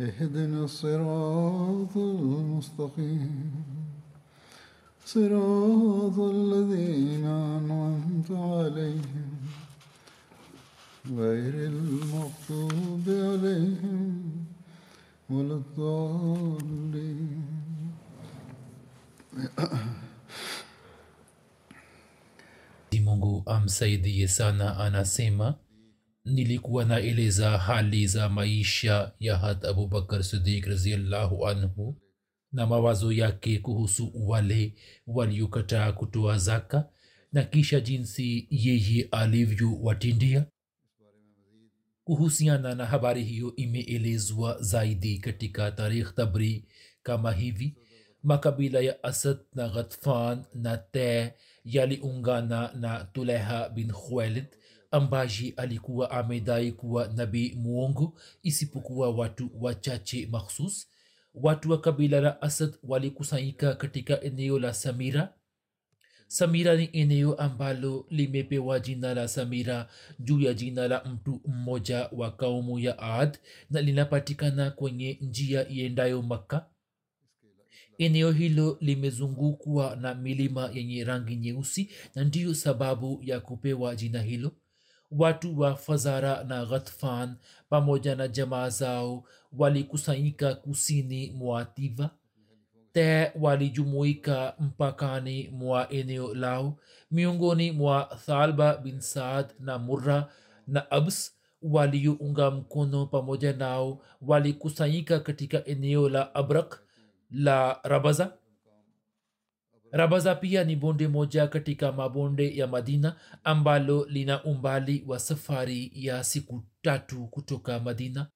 اهدنا الصراط المستقيم. صراط الذين أنعمت عليهم. غير المغضوب عليهم ولا الضالين. Mungu amsaidie sana anasema nilikuwa naeleza hali za maisha ya hat abubakar sidik raziallahu anhu na mawazo yake kuhusu wale waliokataa kutoa zaka na kisha jinsi yeye alivyowatindia. Kuhusiana na habari hiyo imeelezwa zaidi katika tarikh tabri kama hivi. Makabila ya asad na ghatfan na te yaliungana na tuleha bin khuwailid ambaye alikuwa amedai kuwa nabii muongo isipokuwa watu wachache makhsus watu wa kabila la asad walikusanyika katika eneo la samira. Samira ni eneo ambalo limepewa jina la samira juu ya jina la mtu mmoja wa kaumu ya ad na linapatikana kwenye njia iendayo makka. Eneo hilo limezungukwa na milima yenye rangi nyeusi na ndiyo sababu ya kupewa jina hilo watu wa fazara na ghatfan pamoja na jamaa zao walikusanyika kusini mwa tiva. Te walijumuika mpakani mwa eneo lao miongoni mwa thalba bin saad na murra na abs waliounga mkono pamoja nao walikusanyika katika eneo la abrak la rabaza rabaza pia ni bonde moja katika mabonde ya madina ambalo lina umbali wa safari ya siku tatu kutoka madina.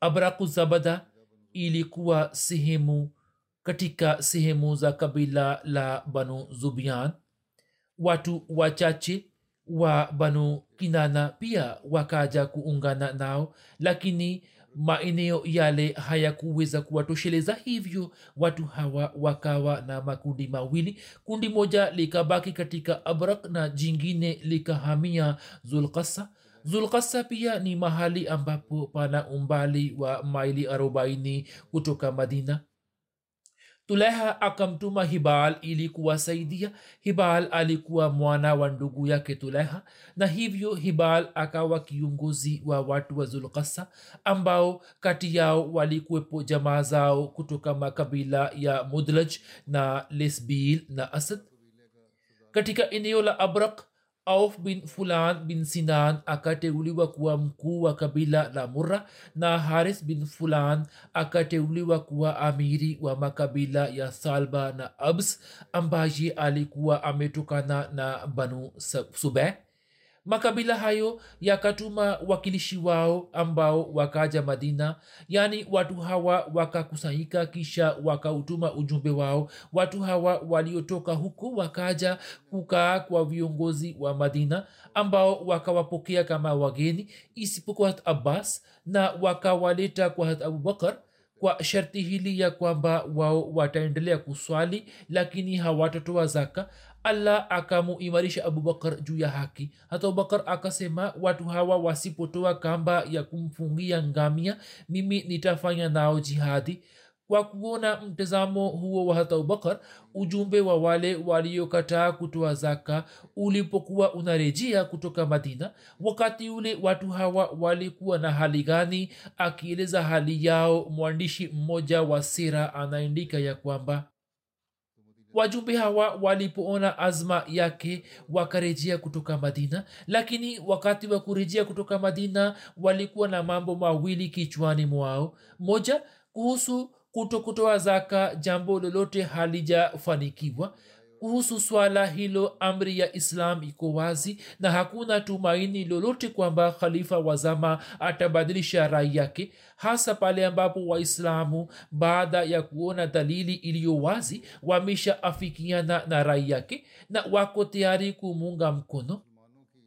Abraku zabada ilikuwa sehemu katika sehemu za kabila la banu zubian. Watu wachache wa banu kinana pia wakaja kuungana nao lakini maeneo yale hayakuweza kuwatosheleza hivyo watu hawa wakawa na makundi mawili. Kundi moja likabaki katika abrak na jingine likahamia zulkasa zulkasa pia ni mahali ambapo pana umbali wa maili arobaini kutoka madina tuleha akamtuma hibal ili kuwasaidia. Hibal alikuwa mwana wa ndugu yake tulaha na hivyo hibal akawa kiongozi wa watu wa zulkasa ambao kati yao walikuwepo jamaa zao kutoka makabila ya mudlaj na lesbil na asad. Katika eneo la abrak auf bin fulan bin sinan akateuliwa kuwa mkuu wa kabila la murra na haris bin fulan akateuliwa kuwa amiri wa makabila ya salba na abs ambaye alikuwa ametokana na banu subeh makabila hayo yakatuma wakilishi wao ambao wakaja madina. Yaani watu hawa wakakusanyika kisha wakautuma ujumbe wao. Watu hawa waliotoka huko wakaja kukaa kwa viongozi wa madina ambao wakawapokea kama wageni isipokuwa abbas na wakawaleta kwa abubakar kwa sharti hili ya kwamba wao wataendelea kuswali lakini hawatatoa zaka allah akamuimarisha abubakar juu ya haki. Hata abubakar akasema watu hawa wasipotoa kamba ya kumfungia ngamia mimi nitafanya nao jihadi. Kwa kuona mtazamo huo wa hata abubakar ujumbe wa wale waliokataa kutoa zaka ulipokuwa unarejea kutoka madina wakati ule watu hawa walikuwa na hali gani? Akieleza hali yao mwandishi mmoja wa sira anaandika ya kwamba wajumbe hawa walipoona azma yake wakarejea kutoka madina. Lakini wakati wa kurejea kutoka madina walikuwa na mambo mawili kichwani mwao. Moja kuhusu kuto kutoa zaka jambo lolote halijafanikiwa kuhusu swala hilo amri ya islam iko wazi na hakuna tumaini lolote kwamba khalifa wa zama atabadilisha rai yake hasa pale ambapo waislamu baada ya kuona dalili iliyo wazi wameshaafikiana na rai yake na wako tayari kumuunga mkono.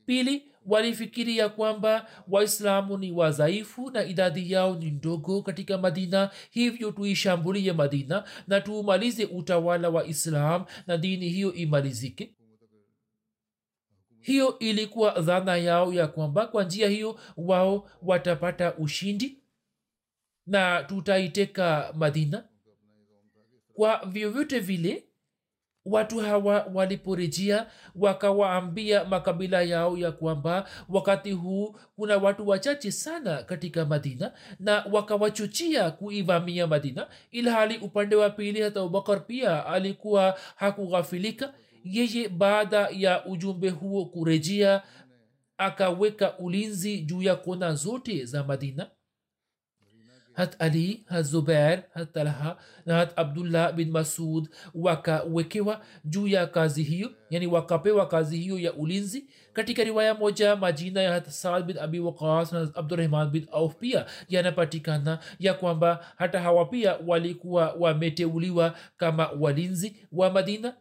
Pili walifikiria kwamba waislamu ni wadhaifu na idadi yao ni ndogo katika madina hivyo tuishambulie madina na tuumalize utawala wa islam na dini hiyo imalizike. Hiyo ilikuwa dhana yao ya kwamba kwa njia hiyo wao watapata ushindi na tutaiteka madina. Kwa vyovyote vile watu hawa waliporejea wakawaambia makabila yao ya kwamba wakati huu kuna watu wachache sana katika madina na wakawachochia kuivamia madina ilhali upande wa pili hata abubakar pia alikuwa hakughafilika. Yeye baada ya ujumbe huo kurejea akaweka ulinzi juu ya kona zote za madina hat ali hat zubair hat talha na hat abdullah bin masud. Wakawekewa juu ya kazi hiyo yani wakapewa kazi hiyo ya ulinzi. Katika riwaya moja majina ya hat saad bin abi waqas na abdurahman bin auf pia yanapatikana ya kwamba hata hawa pia walikuwa wameteuliwa kama walinzi wa madina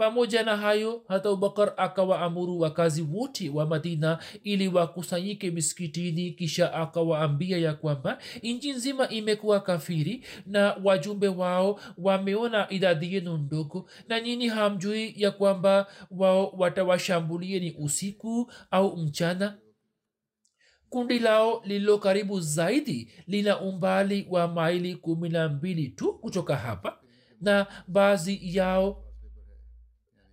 pamoja na hayo hata abubakar akawaamuru wakazi wote wa madina ili wakusanyike miskitini kisha akawaambia ya kwamba nchi nzima imekuwa kafiri na wajumbe wao wameona idadi yenu ndogo na nyini hamjui ya kwamba wao watawashambulieni usiku au mchana. Kundi lao lililo karibu zaidi lina umbali wa maili kumi na mbili tu kutoka hapa na baadhi yao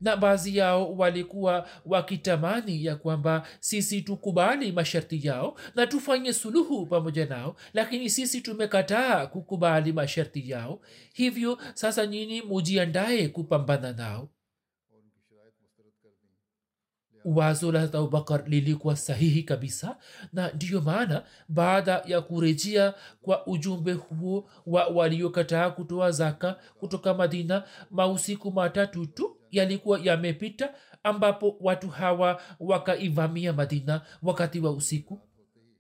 na baadhi yao walikuwa wakitamani ya kwamba sisi tukubali masharti yao na tufanye suluhu pamoja nao lakini sisi tumekataa kukubali masharti yao. Hivyo sasa nyini mujiandaye kupambana nao. Wazo la abubakar lilikuwa sahihi kabisa na ndiyo maana baada ya kurejea kwa ujumbe huo wa waliokataa kutoa zaka kutoka madina mausiku matatu tu yalikuwa yamepita ambapo watu hawa wakaivamia madina wakati wa usiku.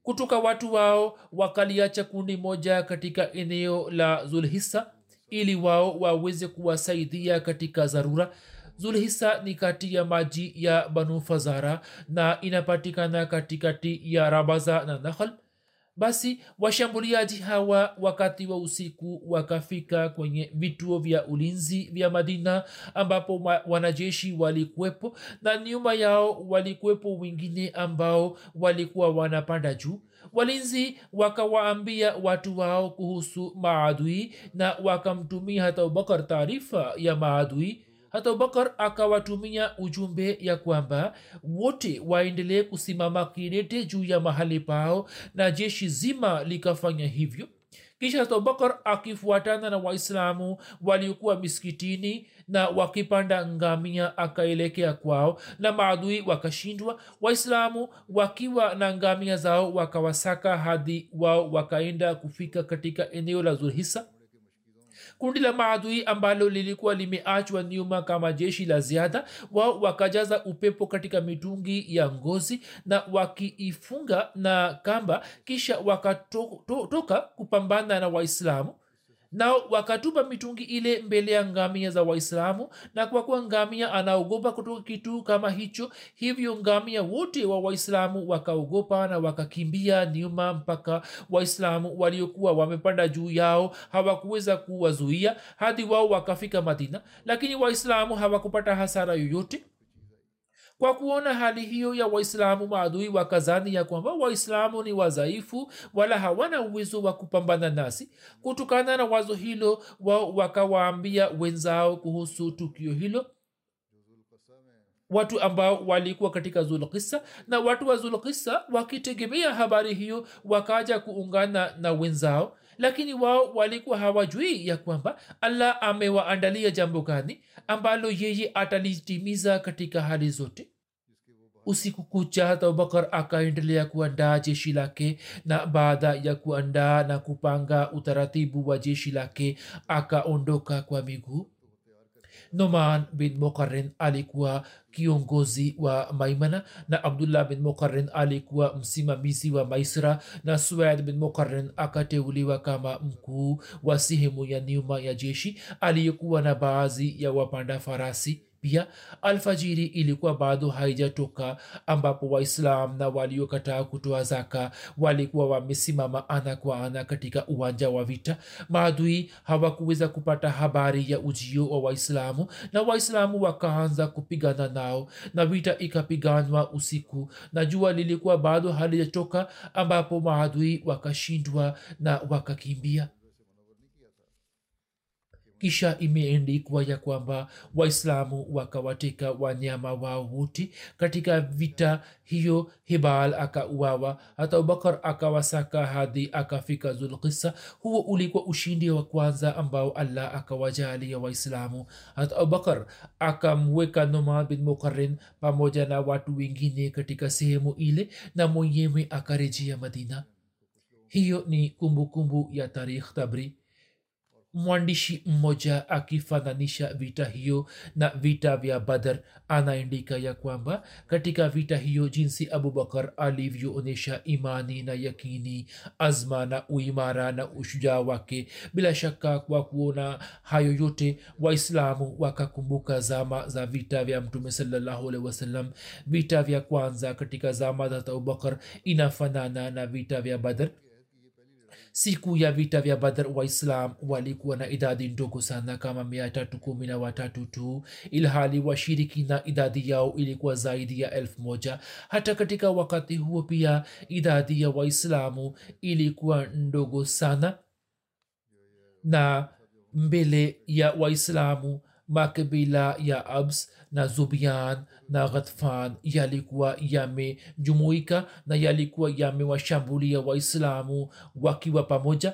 Kutoka watu wao wakaliacha kundi moja katika eneo la zulhisa ili wao waweze kuwasaidia katika dharura. Zulhisa ni kati ya maji ya banu fazara na inapatikana katikati ya rabaza na nakhal basi washambuliaji hawa wakati wa usiku wakafika kwenye vituo vya ulinzi vya madina ambapo wanajeshi walikuwepo na nyuma yao walikuwepo wengine ambao walikuwa wanapanda juu. Walinzi wakawaambia watu wao kuhusu maadui na wakamtumia hata abubakar taarifa ya maadui hata abubakar akawatumia ujumbe ya kwamba wote waendelee kusimama kidete juu ya mahali pao na jeshi zima likafanya hivyo. Kisha hata abubakar akifuatana na waislamu waliokuwa miskitini na wakipanda ngamia akaelekea kwao na maadui wakashindwa waislamu wakiwa na ngamia zao wakawasaka hadi wao wakaenda kufika katika eneo la zulhisa kundi la maadui ambalo lilikuwa limeachwa nyuma kama jeshi la ziada wao wakajaza upepo katika mitungi ya ngozi na wakiifunga na kamba kisha wakatoka kupambana na waislamu nao wakatupa mitungi ile mbele ya ngamia za waislamu na kwa kuwa ngamia anaogopa kutoka kitu kama hicho hivyo ngamia wote wa waislamu wakaogopa na wakakimbia nyuma mpaka waislamu waliokuwa wamepanda juu yao hawakuweza kuwazuia hadi wao wakafika madina. Lakini waislamu hawakupata hasara yoyote kwa kuona hali hiyo ya waislamu maadui wakazani ya kwamba waislamu ni wadhaifu wala hawana uwezo wa kupambana nasi kutokana na wazo hilo wao wakawaambia wenzao kuhusu tukio hilo. Watu ambao walikuwa katika zulkisa na watu wa zulkisa wakitegemea habari hiyo wakaja kuungana na wenzao lakini wao walikuwa hawajui ya kwamba allah amewaandalia jambo gani ambalo yeye atalitimiza katika hali zote. Usiku kucha hata abubakar akaendelea kuandaa jeshi lake na baada ya kuandaa na kupanga utaratibu wa jeshi lake akaondoka kwa miguu noman bin mukarin alikuwa kiongozi wa maimana na abdullah bin mukarin alikuwa msimamizi wa maisra na suad bin mukarin akateuliwa kama mkuu wa sehemu ya nyuma ya jeshi aliyekuwa na baadhi ya wapanda farasi pia alfajiri ilikuwa bado haijatoka ambapo waislam na waliokataa kutoa zaka walikuwa wamesimama ana kwa ana katika uwanja wa vita. Maadui hawakuweza kupata habari ya ujio wa waislamu na waislamu wakaanza kupigana nao na vita ikapiganwa usiku na jua lilikuwa bado halijatoka ambapo maadui wakashindwa na wakakimbia kisha imeendikwa ya kwamba waislamu wakawateka wanyama wao wote katika vita hiyo hibal akauawa hata abubakar akawasaka hadi akafika zulkisa huo ulikuwa ushindi wa kwanza ambao allah akawajalia waislamu. Hata abubakar akamweka noma bin mukarin pamoja na watu wengine katika sehemu ile na mwenyewe akarejea madina. Hiyo ni kumbukumbu kumbu ya tarikh tabri mwandishi mmoja akifananisha vita hiyo na vita vya badar anaandika ya kwamba katika vita hiyo jinsi abubakar alivyoonyesha imani na yakini azma na uimara na ushujaa wake. Bila shaka kwa kuona hayo yote waislamu wakakumbuka zama za vita vya mtume salallahu wasallam. Vita vya kwanza katika zama za abubakar inafanana na vita vya badar siku ya vita vya badar waislam walikuwa na idadi ndogo sana kama mia tatu kumi na watatu tu ilhali washiriki na idadi yao ilikuwa zaidi ya elfu moja. Hata katika wakati huo pia idadi ya waislamu ilikuwa ndogo sana. Na mbele ya waislamu makabila ya abs na zubian na ghatfan yalikuwa yamejumuika na yalikuwa yamewashambulia waislamu wakiwa pamoja.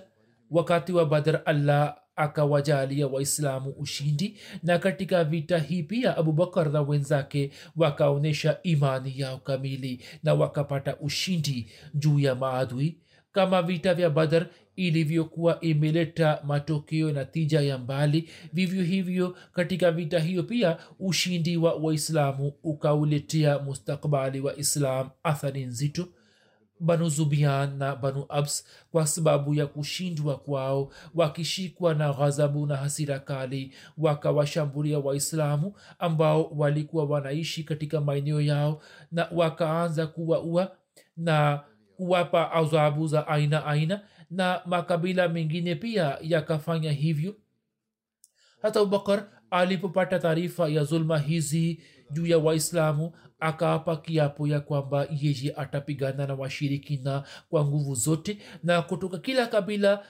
Wakati wa badr allah akawajalia waislamu ushindi na katika vita hii pia abubakar na wenzake wakaonyesha imani yao kamili na wakapata ushindi juu ya maadui. Kama vita vya badar ilivyokuwa imeleta matokeo na tija ya mbali. Vivyo hivyo katika vita hiyo pia ushindi wa waislamu ukauletea mustakbali wa islam athari nzito. Banu zubian na banu abs kwa sababu ya kushindwa kwao wakishikwa na ghadhabu na hasira kali wakawashambulia waislamu ambao walikuwa wanaishi katika maeneo yao na wakaanza kuwaua na kuwapa adhabu za aina aina na makabila mengine pia yakafanya hivyo. Hata abubakar alipopata taarifa ya zulma hizi juu ya waislamu akaapa kiapo ya kwamba yeye atapigana na washirikina kwa nguvu zote na kutoka kila kabila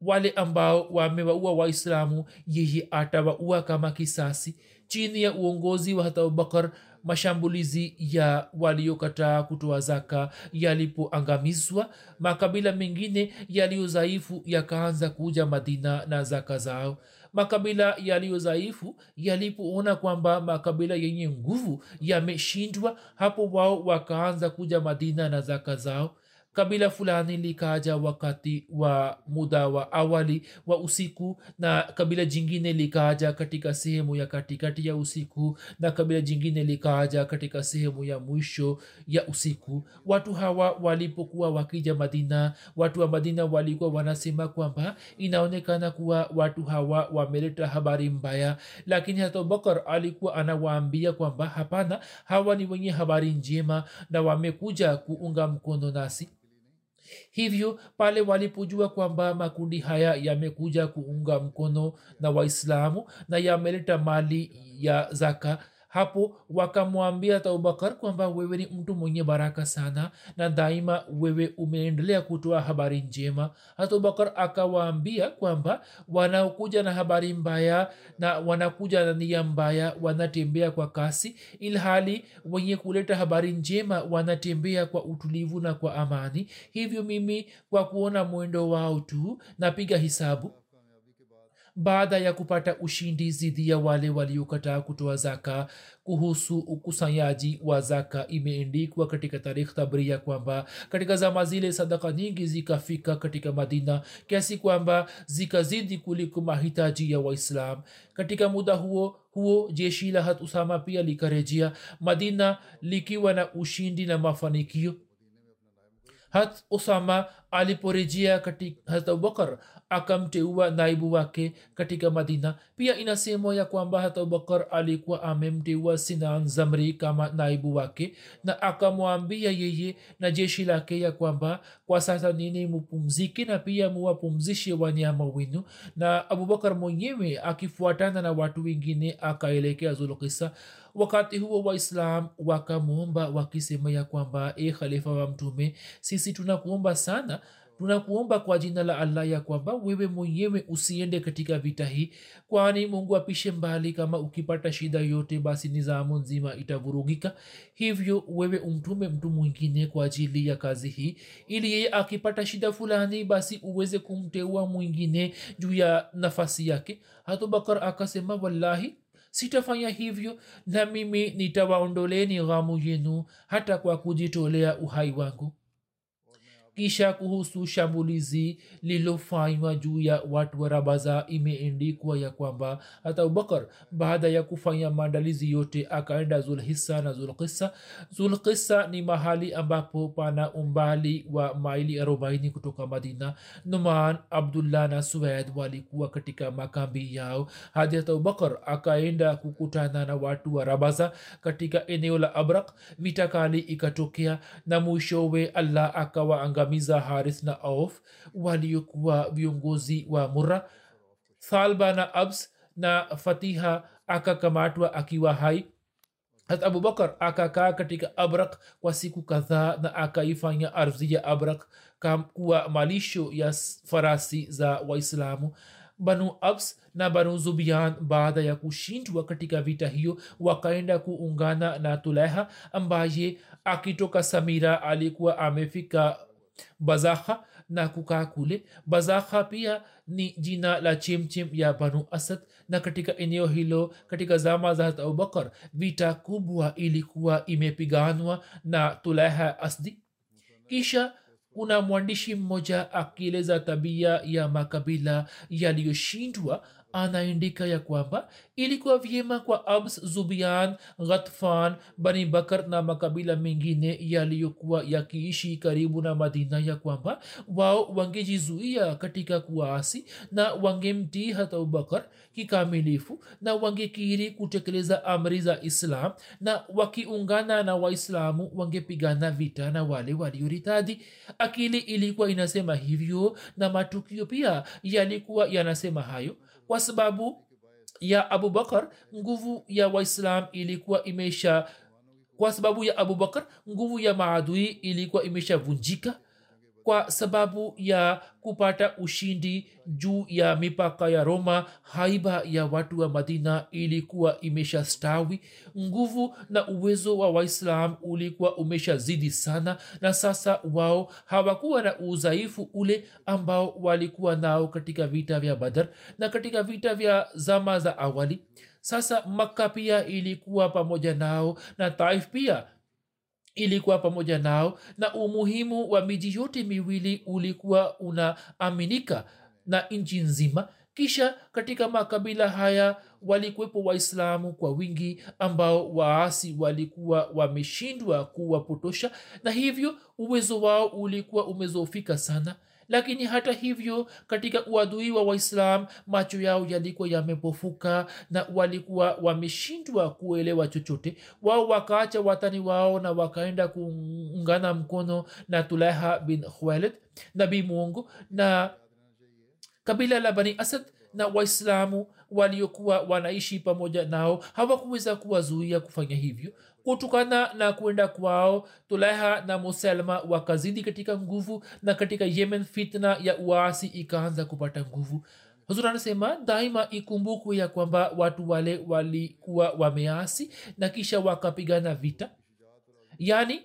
wale ambao wamewaua waislamu yeye atawaua kama kisasi chini ya uongozi wa hata abubakar mashambulizi ya waliokataa kutoa zaka yalipoangamizwa makabila mengine yaliyodhaifu yakaanza kuja madina na zaka zao. Makabila yaliyodhaifu yalipoona kwamba makabila yenye nguvu yameshindwa hapo wao wakaanza kuja madina na zaka zao kabila fulani likaja wakati wa muda wa awali wa usiku na kabila jingine likaja katika sehemu ya katikati ya usiku na kabila jingine likaja katika sehemu ya mwisho ya usiku. Watu hawa walipokuwa wakija madina watu wa madina walikuwa wanasema kwamba inaonekana kuwa watu hawa wameleta habari mbaya. Lakini hata bakar alikuwa anawaambia kwamba hapana hawa ni wenye habari njema na wamekuja kuunga mkono nasi hivyo pale walipojua kwamba makundi haya yamekuja kuunga mkono na waislamu na yameleta mali ya zaka hapo wakamwambia hata abubakar kwamba wewe ni mtu mwenye baraka sana na daima wewe umeendelea kutoa habari njema. Hata abubakar akawaambia kwamba wanaokuja na habari mbaya na wanakuja na nia mbaya wanatembea kwa kasi ilhali wenye kuleta habari njema wanatembea kwa utulivu na kwa amani. Hivyo mimi kwa kuona mwendo wao tu napiga hisabu baada ya kupata ushindi dhidi ya wale waliokataa kutoa zaka kuhusu ukusanyaji wa zaka. Imeendikwa katika tarikh tabria kwamba katika zama zile sadaka nyingi zikafika katika madina kiasi kwamba zikazidi kuliko mahitaji ya waislam. Katika muda huo huo jeshi la hat usama pia likarejea madina likiwa na ushindi na mafanikio hat usama aliporejea hat abubakar akamteua naibu wake katika madina pia inasemwa ya kwamba hat abubakar alikuwa amemteua sinan zamri kama naibu wake na akamwambia yeye na jeshi lake ya kwamba kwa sasa nini mupumzike na pia muwapumzishe wanyama wenu na abubakar mwenyewe akifuatana na watu wengine akaelekea zulkisa wakati huo waislam wakamwomba wakisema ya kwamba e khalifa wa mtume sisi tunakuomba sana tunakuomba kwa jina la allah ya kwamba wewe mwenyewe usiende katika vita hii kwani mungu apishe mbali kama ukipata shida yote basi nizamu nzima itavurugika. Hivyo wewe umtume mtu mwingine kwa ajili ya kazi hii. Ili yeye akipata shida fulani basi uweze kumteua mwingine juu ya nafasi yake. Hatubakar akasema wallahi sitafanya hivyo na mimi nitawaondoleni ghamu yenu hata kwa kujitolea uhai wangu kisha kuhusu shambulizi lilofanywa juu ya watu wa rabaza imeendikwa ya kwamba hata abubakar baada ya kufanya maandalizi yote akaenda zulhisa na zulkisa zulkisa ni mahali ambapo pana umbali wa maili arobaini kutoka madina. Numan abdullah na sued walikuwa katika makambi yao. Hadi hata abubakar akaenda kukutana na watu wa rabaza katika eneo la abrak vitakali ikatokea na mwishowe allah akawaanga kuangamiza haris na auf waliokuwa viongozi wa mura thalba na abs na fatiha akakamatwa akiwa hai. Hat abubakar akakaa katika abrak kwa siku kadhaa na akaifanya ardhi ya abrak kuwa malisho ya farasi za waislamu. Banu abs na banu zubian baada ya kushindwa katika vita hiyo wakaenda kuungana na tuleha ambaye akitoka samira alikuwa amefika bazakha na kukaa kule. Bazakha pia ni jina la chemchem ya banu asad. Na katika eneo hilo katika zama za hat abubakar vita kubwa ilikuwa imepiganwa na tulaha asdi. Kisha kuna mwandishi mmoja akieleza tabia ya makabila yaliyoshindwa anaandika ya kwamba ilikuwa vyema kwa abs zubian ghatfan bani bakar na makabila mengine yaliyokuwa yakiishi karibu na madina ya kwamba wao wangejizuia katika kuasi na wangemtii hata abubakar kikamilifu na wangekiri kutekeleza amri za islam na wakiungana na waislamu wangepigana vita na wale walioritadi. Akili ilikuwa inasema hivyo na matukio pia yalikuwa yanasema hayo kwa sababu ya abubakar nguvu ya waislam ilikuwa imesha kwa sababu ya abubakar nguvu ya maadui ilikuwa imeshavunjika kwa sababu ya kupata ushindi juu ya mipaka ya roma haiba ya watu wa madina ilikuwa imeshastawi nguvu na uwezo wa waislam ulikuwa umeshazidi sana na sasa wao hawakuwa na udhaifu ule ambao walikuwa nao katika vita vya badar na katika vita vya zama za awali. Sasa makka pia ilikuwa pamoja nao na taif pia ilikuwa pamoja nao na umuhimu wa miji yote miwili ulikuwa unaaminika na nchi nzima. Kisha katika makabila haya walikuwepo waislamu kwa wingi ambao waasi walikuwa wameshindwa kuwapotosha na hivyo uwezo wao ulikuwa umezofika sana lakini hata hivyo katika uadui wa waislam macho yao yalikuwa yamepofuka na walikuwa wameshindwa kuelewa chochote. Wao wakaacha watani wao na wakaenda kuungana mkono na tulaha bin khwalid nabii mungu na kabila la bani asad na waislamu waliokuwa wanaishi pamoja nao hawakuweza kuwazuia kufanya hivyo. Kutokana na kwenda kwao tulaiha na musalma wakazidi katika nguvu na katika yemen fitna ya uasi ikaanza kupata nguvu. Huzur anasema daima ikumbukwe ya kwamba watu wale walikuwa wameasi na kisha wakapigana vita. Yaani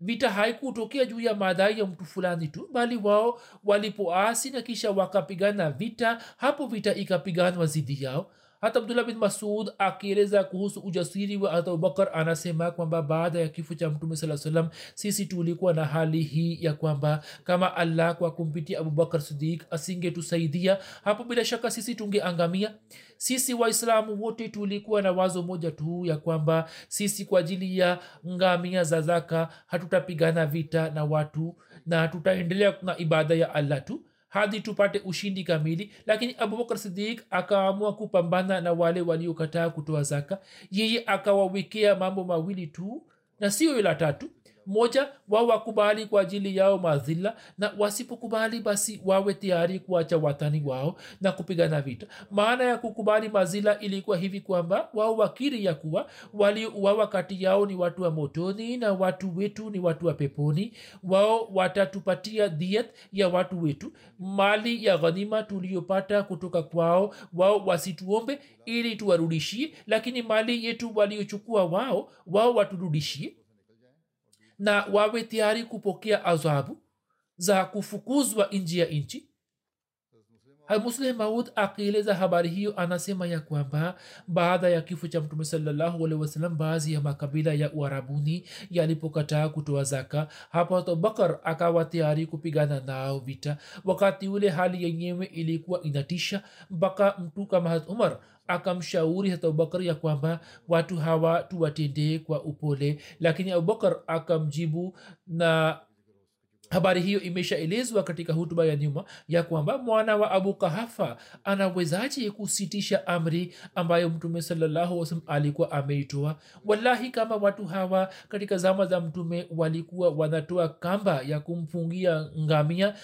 vita haikutokea juu ya madai ya mtu fulani tu bali wao walipoasi na kisha wakapigana vita hapo vita ikapiganwa zidi yao hata abdullah bin masud akieleza kuhusu ujasiri wa abubakar anasema kwamba baada ya kifo cha mtume saa salam sisi tulikuwa na hali hii ya kwamba kama allah kwa kumpitia abubakar sidik asingetusaidia hapo bila shaka sisi tungeangamia. Sisi waislamu wote tulikuwa na wazo moja tu ya kwamba sisi kwa ajili ya ngamia za zaka hatutapigana vita na watu na tutaendelea na ibada ya allah tu hadi tupate ushindi kamili. Lakini abubakar sidik akaamua kupambana na wale waliokataa kutoa zaka. Yeye akawawekea mambo mawili tu na sio la tatu moja wao wakubali kwa ajili yao mazila na wasipokubali basi wawe tayari kuacha watani wao na kupigana vita. Maana ya kukubali mazila ilikuwa hivi kwamba wao wakiri ya kuwa waliouawa kati yao ni watu wa motoni na watu wetu ni watu wa peponi. Wao watatupatia diet ya watu wetu mali ya ghanima tuliyopata kutoka kwao. Wao wasituombe ili tuwarudishie lakini mali yetu waliochukua wao wao waturudishie na wawe tayari kupokea adhabu za kufukuzwa nji ya nchi musleh maud akieleza habari hiyo anasema ya kwamba baada ya kifo cha mtume sawasalam baadhi ya makabila ya uarabuni yalipokataa kutoa zaka hapo abubakar akawa tayari kupigana nao vita. Wakati ule hali yenyewe ilikuwa inatisha mpaka mtu kama hat umar akamshauri hata abubakar ya kwamba watu hawa tuwatendee kwa upole. Lakini abubakar akamjibu na habari hiyo imeshaelezwa katika hutuba ya nyuma ya kwamba mwana wa abu kahafa anawezaje kusitisha amri ambayo mtume sallahualm alikuwa ameitoa? Wallahi kama watu hawa katika zama za mtume walikuwa wanatoa kamba ya kumfungia ngamia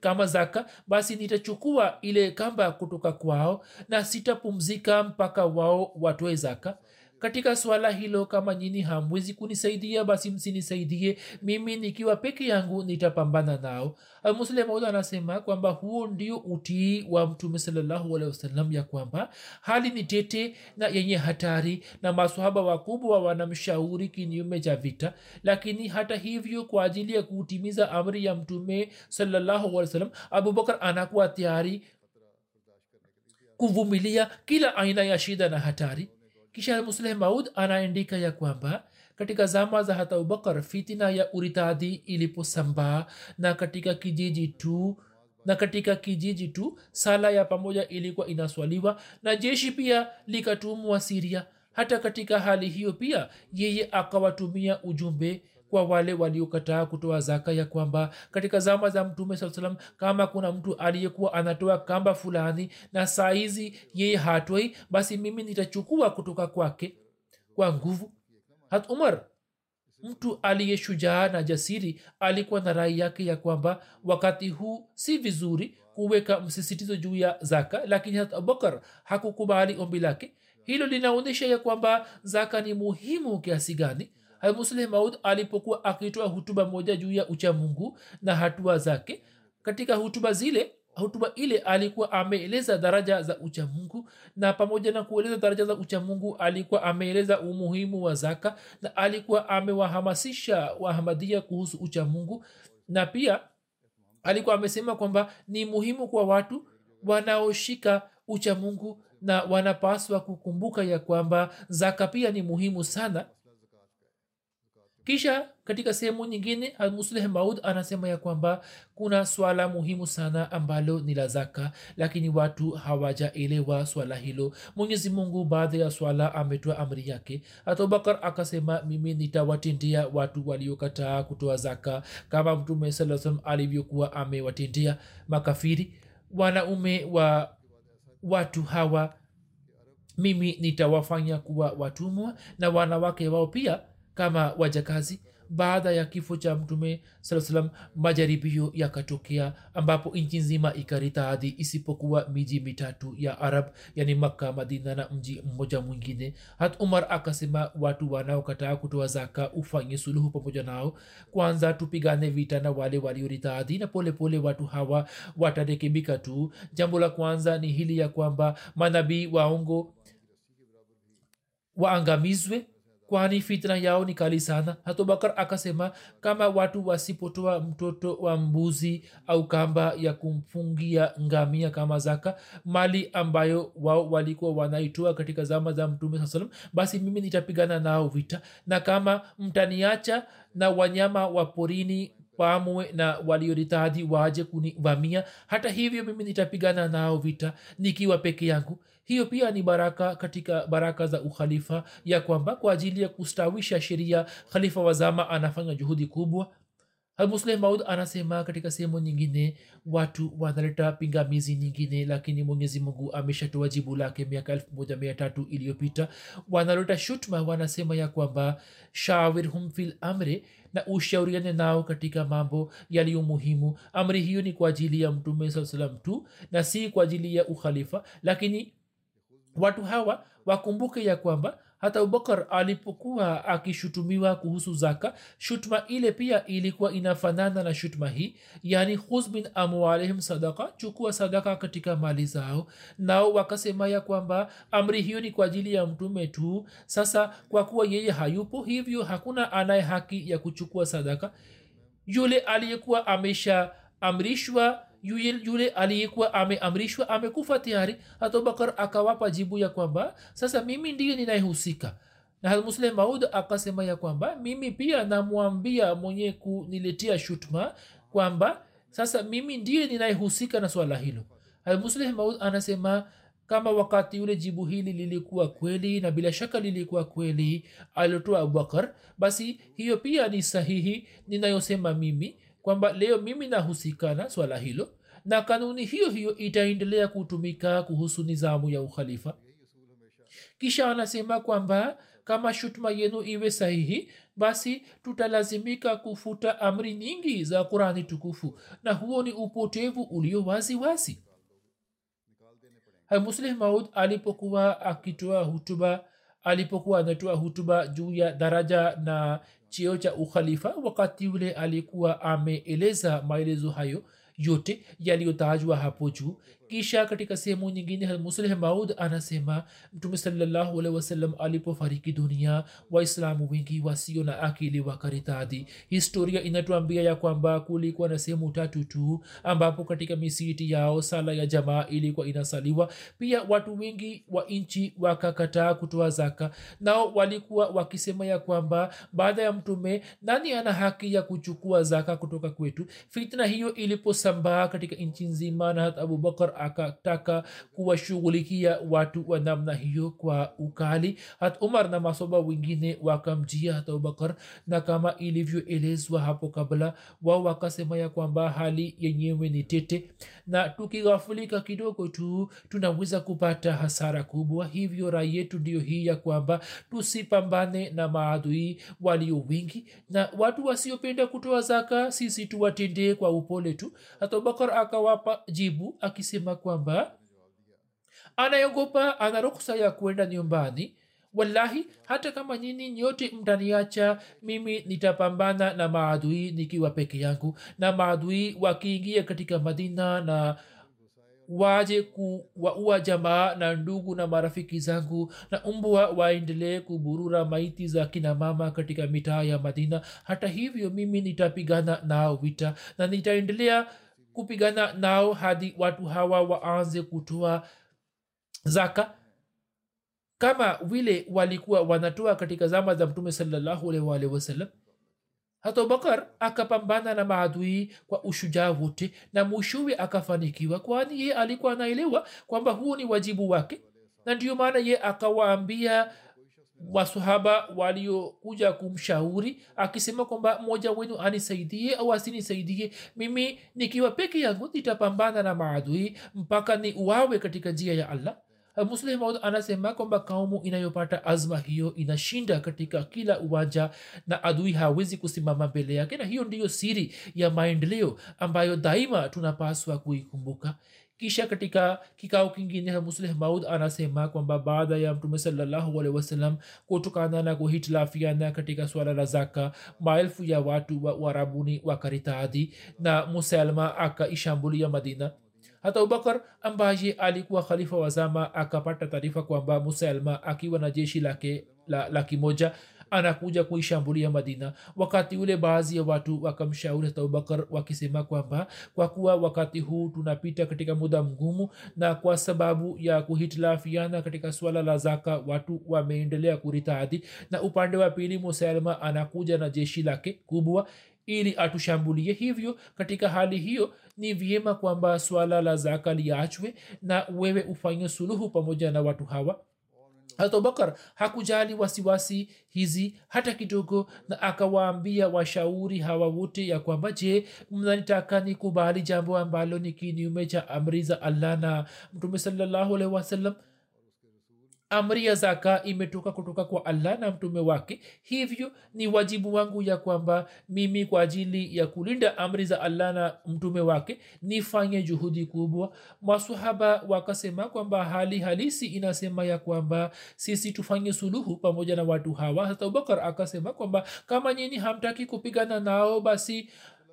kama zaka basi nitachukua ile kamba kutoka kwao na sitapumzika mpaka wao watoe zaka katika swala hilo kama nyini hamwezi kunisaidia basi msinisaidie. Mimi nikiwa peke yangu nitapambana nao. Muslemaud anasema kwamba huo ndio utii wa mtume salllahualhi ya kwamba hali ni tete na yenye hatari na masohaba wakubwa wanamshauri kinyume cha vita. Lakini hata hivyo kwa ajili ya kutimiza amri ya mtume salllahualhi wasallam abubakar anakuwa tayari kuvumilia kila aina ya shida na hatari kisha musleh maud anaandika ya kwamba katika zama za hata abubakar fitina ya uritadhi iliposambaa na katika kijiji tu na katika kijiji tu sala ya pamoja ilikuwa inaswaliwa na jeshi pia likatumwa siria hata katika hali hiyo pia yeye akawatumia ujumbe kwa wale waliokataa kutoa zaka ya kwamba katika zama za mtume saa salam kama kuna mtu aliyekuwa anatoa kamba fulani na saizi yeye hatoi basi mimi nitachukua kutoka kwake kwa nguvu. Hat umar mtu aliyeshujaa na jasiri alikuwa na rai yake ya kwamba wakati huu si vizuri kuweka msisitizo juu ya zaka lakini hat abubakar hakukubali ombi lake. Hilo linaonyesha ya kwamba zaka ni muhimu kiasi gani musleh maud alipokuwa akitoa hutuba moja juu ya uchamungu na hatua zake. Katika hutuba zile hutuba ile alikuwa ameeleza daraja za uchamungu na pamoja na kueleza daraja za uchamungu alikuwa ameeleza umuhimu wa zaka na alikuwa amewahamasisha wahamadia kuhusu uchamungu. Na pia alikuwa amesema kwamba ni muhimu kwa watu wanaoshika uchamungu na wanapaswa kukumbuka ya kwamba zaka pia ni muhimu sana kisha katika sehemu nyingine musleh maud anasema ya kwamba kuna swala muhimu sana ambalo ni la zaka lakini watu hawajaelewa swala hilo. Mwenyezi mungu baadhi ya swala ametoa amri yake. Abubakar akasema mimi nitawatendea watu waliokataa kutoa zaka. Kama mtume saa alivyokuwa amewatendea makafiri wanaume wa watu hawa mimi nitawafanya kuwa watumwa na wanawake wao pia kama wajakazi baada ya kifo cha mtume saa majaribio yakatokea ambapo nchi nzima ikaritadhi isipokuwa miji mitatu ya arab yani makka madina na mji mmoja mwingine. Hat umar akasema watu wanaokataa kutoa zaka ufanye suluhu pamoja nao. Kwanza tupigane vita na wale walioritadhi na polepole pole watu hawa watarekebika tu. Jambo la kwanza ni hili ya kwamba manabii waongo waangamizwe kwani fitna yao ni kali sana? Hatubakar akasema kama watu wasipotoa mtoto wa mbuzi au kamba ya kumfungia ngamia kama zaka mali ambayo wao walikuwa wanaitoa katika zama za mtume saa salam basi mimi nitapigana nao vita. Na kama mtaniacha na wanyama wa porini pamwe na walioritadhi waje kunivamia hata hivyo mimi nitapigana nao vita nikiwa peke yangu hiyo pia ni baraka katika baraka za ukhalifa ya kwamba kwa ajili ya kustawisha sheria khalifa wazama anafanya juhudi kubwa. Muslim maud anasema katika sehemu nyingine watu wanaleta pingamizi nyingine lakini mwenyezi mungu ameshatoa jibu lake miaka mia iliyopita. Wanaleta shutma wanasema ya kwamba shawirhum fil amri na ushauriane nao katika mambo yaliyo muhimu. Amri hiyo ni kwa ajili ya mtume saa salam tu na si kwa ajili ya ukhalifa lakini watu hawa wakumbuke ya kwamba hata abubakar alipokuwa akishutumiwa kuhusu zaka shutma ile pia ilikuwa inafanana na shutma hii. Yani khuz min amwalihim sadaka chukua sadaka katika mali zao. Nao wakasema ya kwamba amri hiyo ni kwa ajili ya mtume tu. Sasa kwa kuwa yeye hayupo hivyo hakuna anaye haki ya kuchukua sadaka. Yule aliyekuwa ameshaamrishwa yule, yule aliyekuwa ameamrishwa amekufa tayari abubakar akawapa jibu ya kwamba sasa mimi ndiye ninayehusika. Na maud akasema ya kwamba mimi pia namwambia mwenye kuniletea shutma kwamba sasa mimi ndiye ninayehusika na swala hilo. Maud anasema kama wakati ule jibu hili lilikuwa kweli na bila shaka lilikuwa kweli aliotoa abubakar basi hiyo pia ni sahihi ninayosema mimi kwamba leo mimi nahusika na swala hilo na kanuni hiyo hiyo itaendelea kutumika kuhusu nizamu ya ukhalifa. Kisha anasema kwamba kama shutuma yenu iwe sahihi basi tutalazimika kufuta amri nyingi za qurani tukufu na huo ni upotevu ulio wazi wazi. Muslih maud alipokuwa akitoa hutuba alipokuwa anatoa hutuba juu ya daraja na cheo cha ukhalifa wakati ule alikuwa ameeleza maelezo hayo yote yaliyotajwa hapo juu kisha katika sehemu nyingine musleh maud anasema mtume wasallam alipofariki dunia waislamu wengi wasio na akili wakaritadhi. Historia inatuambia ya kwamba kulikuwa na sehemu tatu tu ambapo katika misiti yao sala ya jamaa ilikuwa inasaliwa. Pia watu wengi wa nchi wakakataa kutoa zaka nao walikuwa wakisema ya kwamba baada ya mtume nani ana haki ya kuchukua zaka kutoka kwetu? Fitna hiyo iliposambaa katika nchi nzima na hata abubakar akataka kuwashughulikia watu wa namna hiyo kwa ukali. Hat umar na masoba wengine wakamjia hata abubakar na kama ilivyoelezwa hapo kabla wao wakasema ya kwamba hali yenyewe ni tete na tukighafulika kidogo tu tunaweza kupata hasara kubwa. Hivyo rai yetu ndiyo hii ya kwamba tusipambane na maadui walio wengi na watu wasiopenda kutoa zaka sisi tuwatendee kwa upole tu. Hata abubakar akawapa jibu akisema kwamba anayogopa ana ruksa ya kwenda nyumbani. Wallahi hata kama nyini nyote mtaniacha mimi nitapambana na maadui nikiwa peke yangu na maadui wakiingia katika madina na waje kuwaua jamaa na ndugu na marafiki zangu na umbwa waendelee kuburura maiti za kina mama katika mitaa ya madina. Hata hivyo mimi nitapigana nao vita na nitaendelea kupigana nao hadi watu hawa waanze kutoa zaka. Kama vile walikuwa wanatoa katika zama za mtume salllahualwalhi wasallam hata ubakar akapambana na maadui kwa ushujaa wote na mwishuwe akafanikiwa kwani ye alikuwa anaelewa kwamba huu ni wajibu wake. Na ndio maana ye akawaambia wasahaba waliokuja kumshauri akisema kwamba mmoja wenu anisaidie au asinisaidie mimi nikiwa peke yangu nitapambana na maadui mpaka ni uwawe katika njia ya allah. Musleh anasema kwamba kaumu inayopata azma hiyo inashinda katika kila uwanja na adui hawezi kusimama mbele yake na hiyo ndiyo siri ya maendeleo ambayo daima tunapaswa kuikumbuka kisha katika kikao kingine musleh maud anasema kwamba baada ya mtume salallahu alehi wasallam kutokana na kuhitilafiana katika swala la zaka maelfu ya watu wa uarabuni wakaritadhi na musalma akaishambulia madina. Hata abubakar ambaye alikuwa khalifa wa zama akapata taarifa kwamba musalma akiwa na jeshi lake la laki moja anakuja kuishambulia madina. Wakati ule baadhi ya watu wakamshauri hata abubakar wakisema kwamba kwa kuwa wakati huu tunapita katika muda mgumu na kwa sababu ya kuhitilafiana katika swala la zaka watu wameendelea kuritadhi na upande wa pili musalma anakuja na jeshi lake kubwa ili atushambulie. Hivyo katika hali hiyo ni vyema kwamba swala la zaka liachwe na wewe ufanye suluhu pamoja na watu hawa abubakar hakujali wasiwasi hizi hata kidogo na akawaambia washauri hawa wote ya kwamba je mnanitaka nikubali jambo ambalo ni kinyume cha amri za allah na mtume salallahu alaihi wasallam amri ya zaka imetoka kutoka kwa allah na mtume wake. Hivyo ni wajibu wangu ya kwamba mimi kwa ajili ya kulinda amri za allah na mtume wake nifanye juhudi kubwa. Masahaba wakasema kwamba hali halisi inasema ya kwamba sisi tufanye suluhu pamoja na watu hawa. Hata abubakar akasema kwamba kama nyini hamtaki kupigana nao basi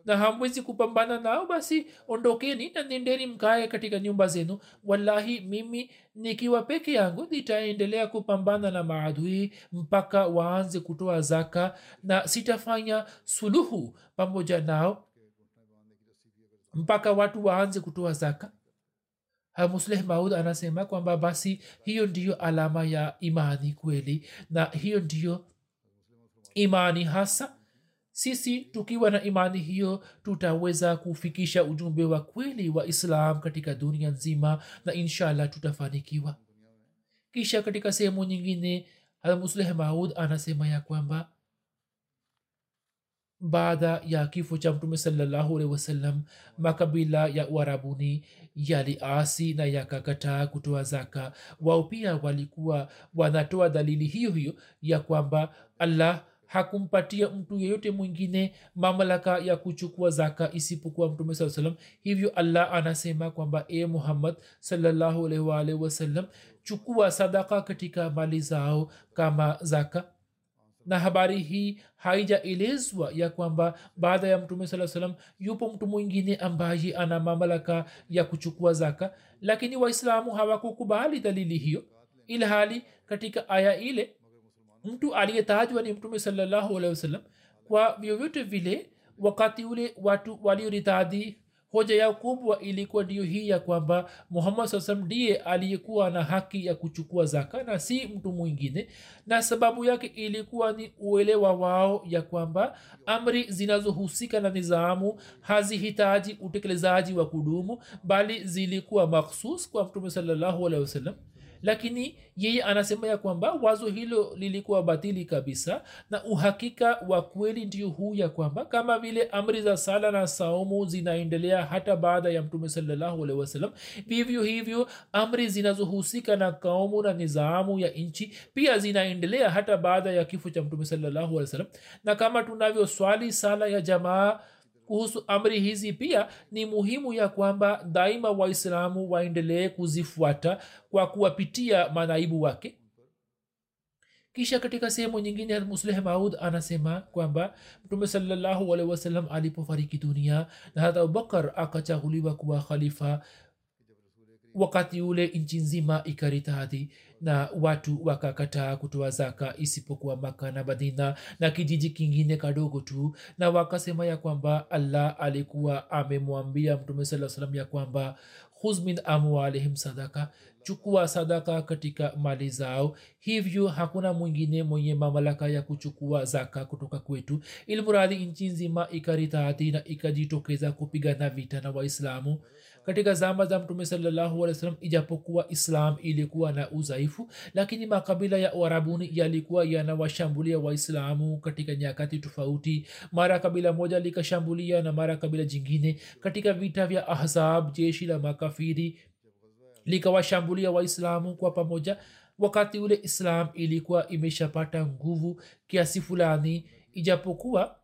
na hamwezi kupambana nao basi ondokeni na nendeni mkae katika nyumba zenu. Wallahi mimi nikiwa peke yangu nitaendelea kupambana na maadui mpaka waanze kutoa zaka na sitafanya suluhu pamoja nao mpaka watu waanze kutoa zaka. Musleh maud anasema kwamba basi hiyo ndiyo alama ya imani kweli na hiyo ndiyo imani hasa sisi tukiwa na imani hiyo tutaweza kufikisha ujumbe wa kweli wa islam katika dunia nzima na inshallah tutafanikiwa. Kisha katika sehemu nyingine hamusleh maud anasema ya kwamba baada ya kifo cha mtume salllahu alehi wasallam makabila ya uarabuni yaliasi na yakakataa kutoa zaka. Wao pia walikuwa wanatoa dalili hiyo hiyo ya kwamba allah hakumpatia mtu yeyote mwingine mamlaka ya kuchukua zaka isipokuwa mtume saa salam hivyo allah anasema kwamba e muhammad salallahu alaihi wasallam chukua sadaka katika mali zao kama zaka. Na habari hii haijaelezwa ya kwamba baada ya mtume saa salam yupo mtu mwingine ambaye ana mamlaka ya kuchukua zaka. Lakini waislamu hawakukubali dalili hiyo. Ilhali katika aya ile mtu aliyetajwa ni mtume salllahu alehi wasallam kwa vyovyote vile wakati ule watu walioritadhi hoja yao kubwa ilikuwa ndiyo hii ya kwamba muhammad saa salam ndiye aliyekuwa na haki ya kuchukua zaka na si mtu mwingine na sababu yake ilikuwa ni uelewa wao ya kwamba amri zinazohusika na nizamu hazihitaji utekelezaji wa kudumu bali zilikuwa makhsus kwa mtume salallahu alehi wasallam lakini yeye anasema ya kwamba wazo hilo lilikuwa batili kabisa na uhakika wa kweli ndio huu ya kwamba kama vile amri za sala na saumu zinaendelea hata baada ya mtume salallahu alehi vivyo hivyo amri zinazohusika na kaumu na nizamu ya nchi pia zinaendelea hata baada ya kifo cha mtume salallahu alehi na kama tunavyoswali sala ya jamaa kuhusu amri hizi pia ni muhimu ya kwamba daima waislamu waendelee kuzifuata kwa kuwapitia manaibu wake. Kisha katika sehemu nyingine musleh maud anasema kwamba mtume salallahu wasallam alipofariki dunia na hata abubakar akachaguliwa kuwa khalifa wakati ule nchi nzima ikaritadhi na watu wakakataa kutoa zaka isipokuwa maka na madina na kijiji kingine kadogo tu na wakasema ya kwamba allah alikuwa amemwambia mtume saa salam ya kwamba khuz min amwalihim sadaka chukua sadaka katika mali zao. Hivyo hakuna mwingine mwenye mamlaka ya kuchukua zaka kutoka kwetu ilmuradhi nchi nzima ikaritaati na ikajitokeza kupigana vita na waislamu katika zama za mtume sallahualwasalam ijapokuwa islam ilikuwa na udhaifu lakini makabila ya uarabuni yalikuwa yanawashambulia waislamu katika nyakati tofauti. Mara kabila moja likashambulia na mara kabila jingine katika vita vya ahzab jeshi la makafiri likawashambulia waislamu kwa pamoja. Wakati ule islam ilikuwa imeshapata nguvu kiasi fulani ijapokuwa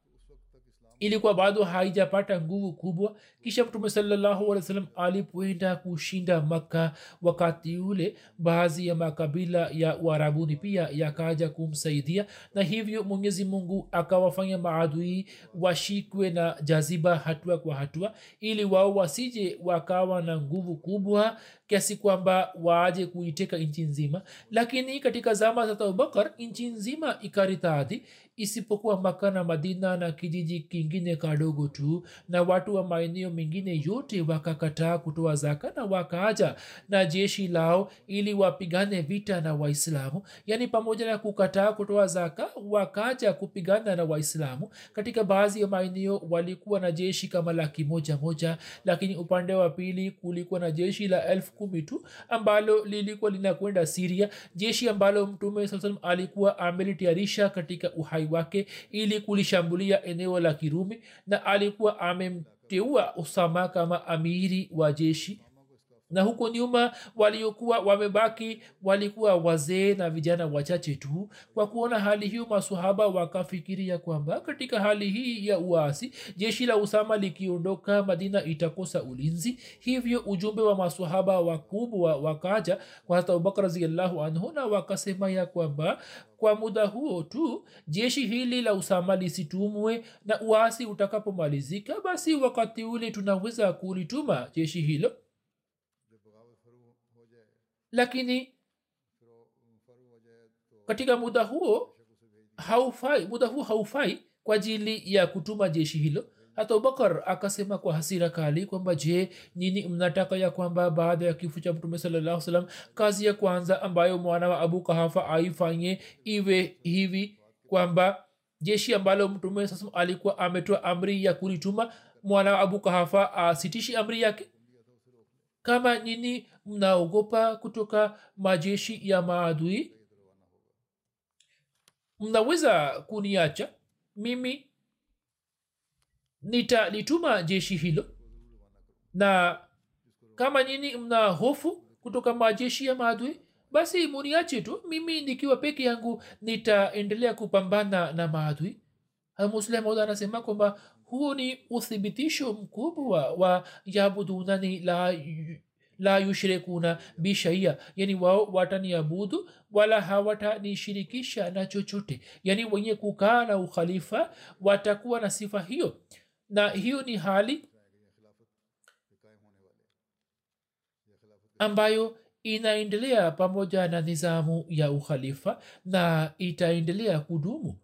ilikuwa bado haijapata nguvu kubwa. Kisha mtume sallahualwasalam alipoenda kushinda makka wakati ule baadhi ya makabila ya uarabuni pia yakaja kumsaidia na hivyo mwenyezi mungu akawafanya maadui washikwe na jaziba hatua kwa hatua ili wao wasije wakawa na nguvu kubwa kiasi kwamba waaje kuiteka nchi nzima. Lakini katika zama za abubakar nchi nzima ikaritadhi isipokuwa maka na madina na kijiji kingine kadogo tu na watu wa maeneo mengine yote wakakataa kutoa zaka na wakaaja na jeshi lao ili wapigane vita na waislamu yaani pamoja na kukataa kutoa zaka wakaja kupigana na waislamu. Katika baadhi ya maeneo walikuwa na jeshi kama laki moja moja lakini upande wa pili kulikuwa na jeshi la elfu kumi tu ambalo lilikuwa linakwenda siria jeshi ambalo mtume saa salam alikuwa amelitayarisha katika uhai wake ili kulishambulia eneo la kirumi na alikuwa amemteua usama kama amiri wa jeshi na huko nyuma waliokuwa wamebaki walikuwa wazee na vijana wachache tu. Kwa kuona hali hiyo masohaba wakafikiria kwamba katika hali hii ya uasi jeshi la usama likiondoka madina itakosa ulinzi. Hivyo ujumbe wa masohaba wakubwa wakaja kwa hata abubakar raziallahu anhu na wakasema ya kwamba kwa muda huo tu jeshi hili la usama lisitumwe na uasi utakapomalizika basi wakati ule tunaweza kulituma jeshi hilo lakini katika muda huo haufai muda huo haufai kwa ajili ya kutuma jeshi hilo. Hata abubakar akasema kwa hasira kali kwamba je nini mnataka ya kwamba baada ya kifo cha mtume salallahu salam kazi ya kwanza ambayo mwana wa abu kahafa aifanye iwe hivi kwamba jeshi ambalo mtume sasa alikuwa ametoa amri ya kulituma mwana wa abu kahafa asitishi amri yake kama nyini mnaogopa kutoka majeshi ya maadui mnaweza kuniacha. Mimi nitalituma jeshi hilo. Na kama nyini mna hofu kutoka majeshi ya maadui basi muniache tu. Mimi nikiwa peke yangu nitaendelea kupambana na maadui. Hamuslemoda anasema kwamba huo ni uthibitisho mkubwa wa yabudunani la la yushrikuna bishaia yani wao wataniabudu wala hawatanishirikisha na chochote. Yani wenye kukaa na ukhalifa watakuwa na sifa hiyo. Na hiyo ni hali ambayo inaendelea pamoja na nizamu ya ukhalifa na itaendelea kudumu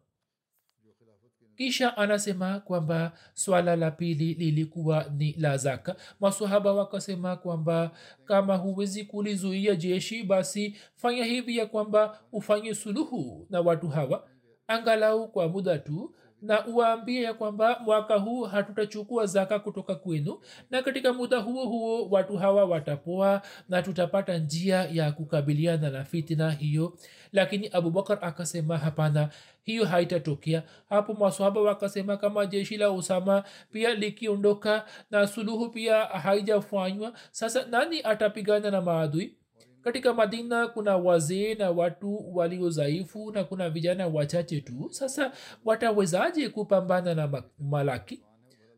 kisha anasema kwamba swala la pili lilikuwa ni la zaka. Masahaba wakasema kwamba kama huwezi kulizuia jeshi basi fanya hivi ya kwamba ufanye suluhu na watu hawa. Angalau kwa muda tu na uwaambie ya kwamba mwaka huu hatutachukua zaka kutoka kwenu na katika muda huo huo watu hawa watapoa na tutapata njia ya kukabiliana na fitina hiyo. Lakini abubakar akasema hapana hiyo haitatokea. Hapo maswahaba wakasema kama jeshi la usama pia likiondoka na suluhu pia haijafanywa sasa nani atapigana na maadui katika madina kuna wazee na watu walio dhaifu na kuna vijana wachache tu. Sasa watawezaje kupambana na malaki?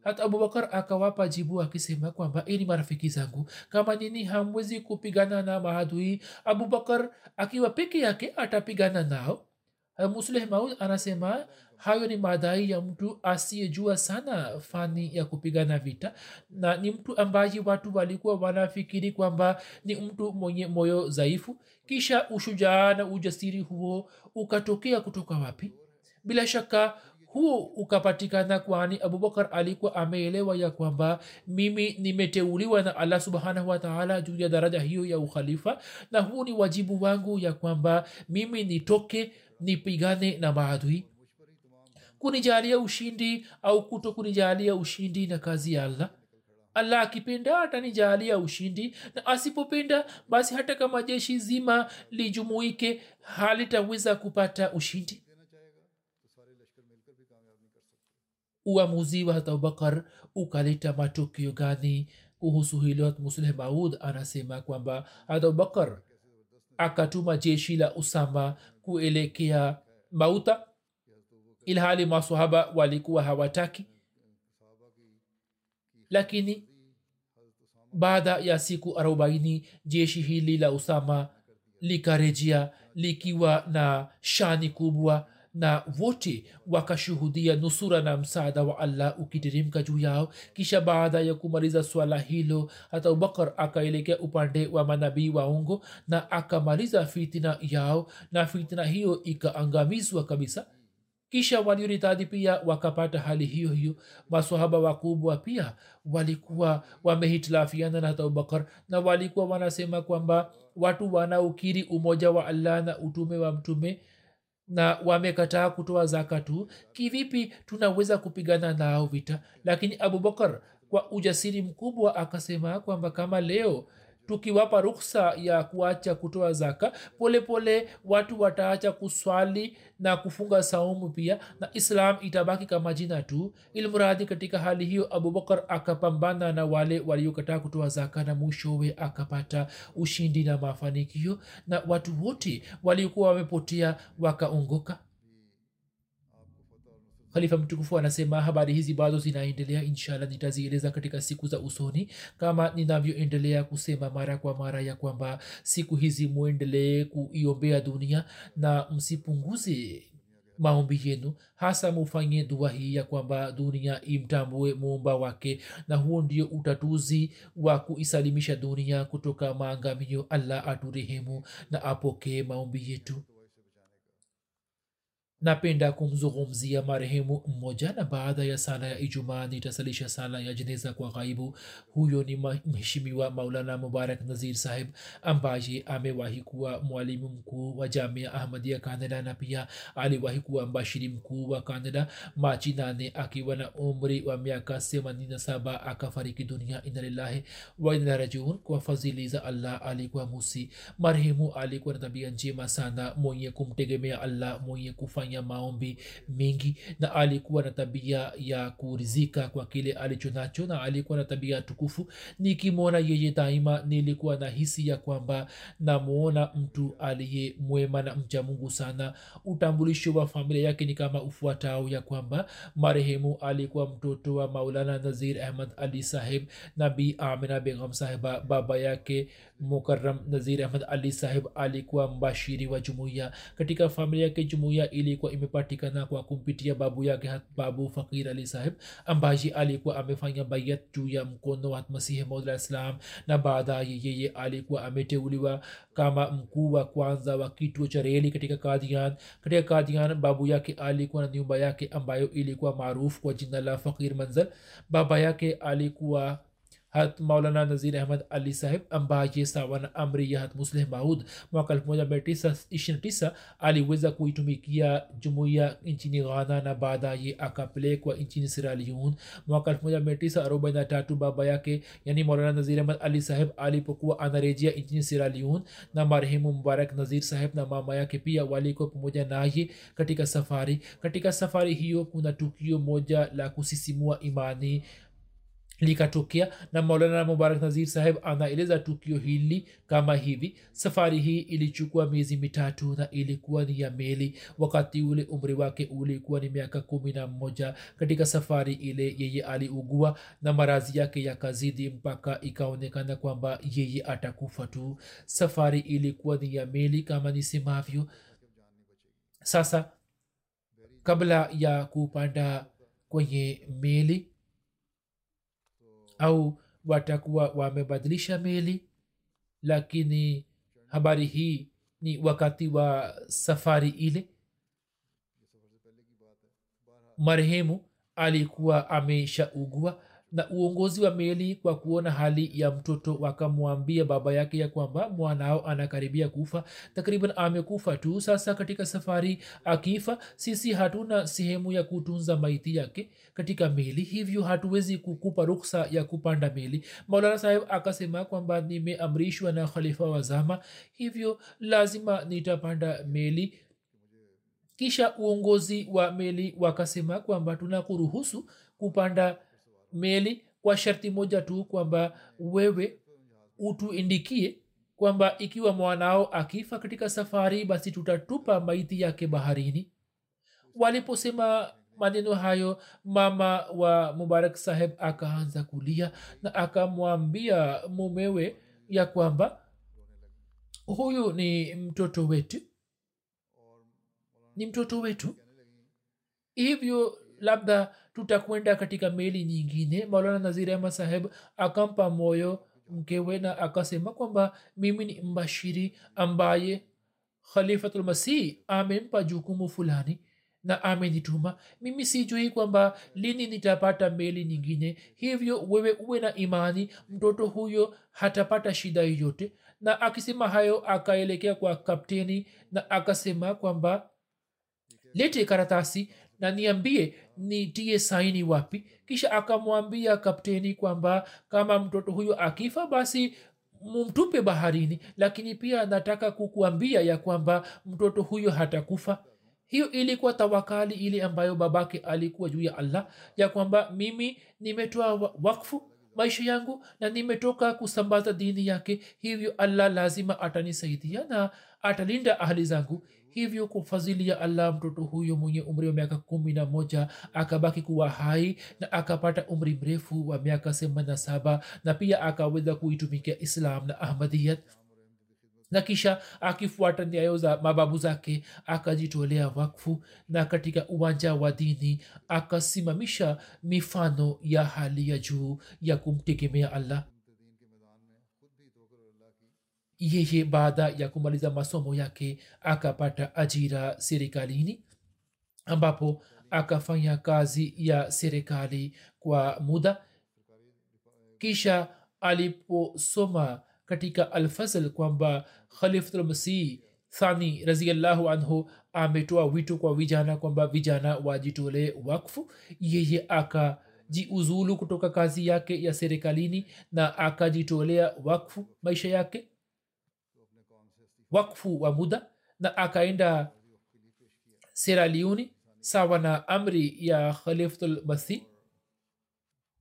Hata abubakar akawapa jibu akisema kwamba ini marafiki zangu kama nini hamwezi kupigana na maadui abubakar akiwa peke yake atapigana nao musleh maud anasema hayo ni madai ya mtu asiyejua sana fani ya kupigana vita na ni mtu ambaye watu walikuwa wanafikiri kwamba ni mtu mwenye moyo dhaifu. Kisha ushujaa na ujasiri huo ukatokea kutoka wapi? Bila shaka huo ukapatikana kwani abubakar alikuwa ameelewa ya kwamba mimi nimeteuliwa na allah subhanahu wataala juu ya daraja hiyo ya ukhalifa na huu ni wajibu wangu ya kwamba mimi nitoke nipigane na maadui. Kunijalia ushindi au kuto kunijalia ushindi na kazi ya allah. Allah akipenda atanijalia ushindi na asipopenda basi hata kama jeshi zima lijumuike halitaweza kupata ushindi. Uamuzi wa abubakar ukaleta matokeo gani kuhusu hilo? Musleh maud anasema kwamba abubakar akatuma jeshi la usama kuelekea mauta ilhali masahaba walikuwa hawataki. Lakini baada ya siku arobaini jeshi hili la usama likarejea likiwa na shani kubwa na wote wakashuhudia nusura na msaada wa allah ukiteremka juu yao. Kisha baada ya kumaliza swala hilo hata abubakar akaelekea upande wa manabii waongo na akamaliza fitina yao na fitina hiyo ikaangamizwa kabisa. Kisha walioritadi pia wakapata hali hiyo hiyo. Masahaba wakubwa pia walikuwa wamehitilafiana na hata abubakar na walikuwa wanasema kwamba watu wanaokiri umoja wa allah na utume wa mtume na wamekataa kutoa zaka tu kivipi tunaweza kupigana nao vita? Lakini abubakar kwa ujasiri mkubwa akasema kwamba kama leo tukiwapa ruksa ya kuacha kutoa zaka polepole pole, watu wataacha kuswali na kufunga saumu pia na islam itabaki kama jina tu. Ilmuradi katika hali hiyo abubakar akapambana na wale waliokataa kutoa zaka na mwishowe akapata ushindi na mafanikio na watu wote waliokuwa wamepotea wakaongoka khalifa mtukufu anasema habari hizi bado zinaendelea inshallah nitazieleza katika siku za usoni kama ninavyoendelea kusema mara kwa mara ya kwamba siku hizi mwendelee kuiombea dunia na msipunguze maombi yenu hasa mufanye dua hii ya kwamba dunia imtambue muumba wake na huo ndio utatuzi wa kuisalimisha dunia kutoka maangamio allah aturehemu na apokee maombi yetu napenda kumzungumzia marehemu mmoja na baada ya sala ya ijumaa nitasalisha sala ya jeneza kwa ghaibu. Huyo ni mheshimiwa maulana mubarak nazir sahib ambaye amewahi kuwa mwalimu mkuu wa jamia ahmadia kanada na pia aliwahi kuwa mbashiri mkuu wa kanada machi nane akiwa na umri wa miaka 87 akafariki dunia. Inalillahi wainarajiun kwa fadhili za allah alikuwa musi. Marehemu alikuwa na tabia njema sana mwenye kumtegemea allah mwenye kufanya kufanya maombi mengi na alikuwa na tabia ya kurizika kwa kile alicho nacho na alikuwa na tabia tukufu. Nikimwona yeye daima nilikuwa na hisi ya kwamba namwona mtu aliye mwema na mcha mungu sana. Utambulisho wa familia yake ni kama ufuatao ya kwamba marehemu alikuwa mtoto wa maulana nazir ahmad ali saheb nabi amina begam sahiba baba yake mukaram nazir ahmad ali saheb alikuwa mbashiri wa jumuiya katika familia yake jumuiya ilikuwa imepatikana kwa kumpitia babu yake babu fakir ali saheb ambaye alikuwa amefanya bayat juu ya mkono wa masihi maula islam na baadaye yeye alikuwa ameteuliwa kama mkuu wa kwanza wa kituo cha reli katika kadian katika kadian babu yake alikuwa na nyumba yake ambayo ilikuwa maarufu kwa jina la fakir manzal baba yake alikuwa hat maulana nazir ahmad ali saheb ambaye sawa na amri ya hat musleh maud mwaka 1929 aliweza kuitumikia jumuiya nchini ghana na baadaye akapelekwa nchini siraliun mwaka 1943 baba yake yani maulana nazir ahmad ali saheb alipokuwa anarejea nchini siraliun na marehemu mubarak nazir saheb na mama yake pia walikuwa pamoja naye katika safari katika safari hiyo kuna tukio moja la kusisimua imani likatokea na maulana mubarak nazir saheb anaeleza tukio hili kama hivi. Safari hii ilichukua miezi mitatu na ilikuwa ni ya meli. Wakati ule umri wake ulikuwa ni miaka kumi na mmoja. Katika safari ile yeye aliugua na marazi yake yakazidi mpaka ikaonekana kwamba yeye atakufa tu. Safari ilikuwa ni ya meli kama nisemavyo. Sasa kabla ya kupanda kwenye meli au watakuwa wamebadilisha meli. Lakini habari hii ni wakati wa safari ile. Marehemu alikuwa ameshaugua na uongozi wa meli kwa kuona hali ya mtoto wakamwambia baba yake ya kwamba mwanao anakaribia kufa. Takriban amekufa tu. Sasa katika safari akifa sisi hatuna sehemu ya kutunza maiti yake katika meli hivyo hatuwezi kukupa ruksa ya kupanda meli. Maulana saheb akasema kwamba nimeamrishwa na khalifa wa zama hivyo lazima nitapanda meli. Kisha uongozi wa meli wakasema kwamba tunakuruhusu kupanda meli kwa sharti moja tu kwamba wewe utuindikie kwamba ikiwa mwanao akifa katika safari basi tutatupa maiti yake baharini. Waliposema maneno hayo mama wa mubarak saheb akaanza kulia na akamwambia mumewe ya kwamba huyu ni mtoto wetu ni mtoto wetu. Hivyo labda tutakwenda katika meli nyingine. Maulana nazir ahmad saheb akampa moyo mkewe na akasema kwamba mimi ni mbashiri ambaye khalifatulmasih amempa jukumu fulani na amenituma. Mimi sijui kwamba lini nitapata meli nyingine. Hivyo wewe uwe na imani mtoto huyo hatapata shida yoyote. Na akisema hayo akaelekea kwa kapteni na akasema kwamba lete karatasi na niambie nitie saini wapi? Kisha akamwambia kapteni kwamba kama mtoto huyo akifa basi mumtupe baharini. Lakini pia nataka kukuambia ya kwamba mtoto huyo hatakufa. Hiyo ilikuwa tawakali ile ambayo babake alikuwa juu ya allah ya kwamba mimi nimetoa wakfu maisha yangu na nimetoka kusambaza dini yake. Hivyo allah lazima atanisaidia na atalinda ahli zangu hivyo kwa fadhili ya allah mtoto huyo mwenye umri wa miaka kumi na moja akabaki kuwa hai na akapata umri mrefu wa miaka themanini na saba na pia akaweza kuitumikia islam na ahmadiyat na kisha akifuata nyayo za mababu zake akajitolea wakfu na katika uwanja wa dini akasimamisha mifano ya hali ya juu ya kumtegemea allah yeye baada ya kumaliza masomo yake akapata ajira serikalini ambapo akafanya kazi ya serikali kwa muda. Kisha aliposoma katika alfazl kwamba khalifatulmasih thani raziallahu anhu ametoa wito kwa vijana kwamba vijana wajitolee wakfu yeye akajiuzulu kutoka kazi yake ya serikalini na akajitolea wakfu maisha yake wakfu wa muda na akaenda seraliuni sawa na amri ya khalifatulmasih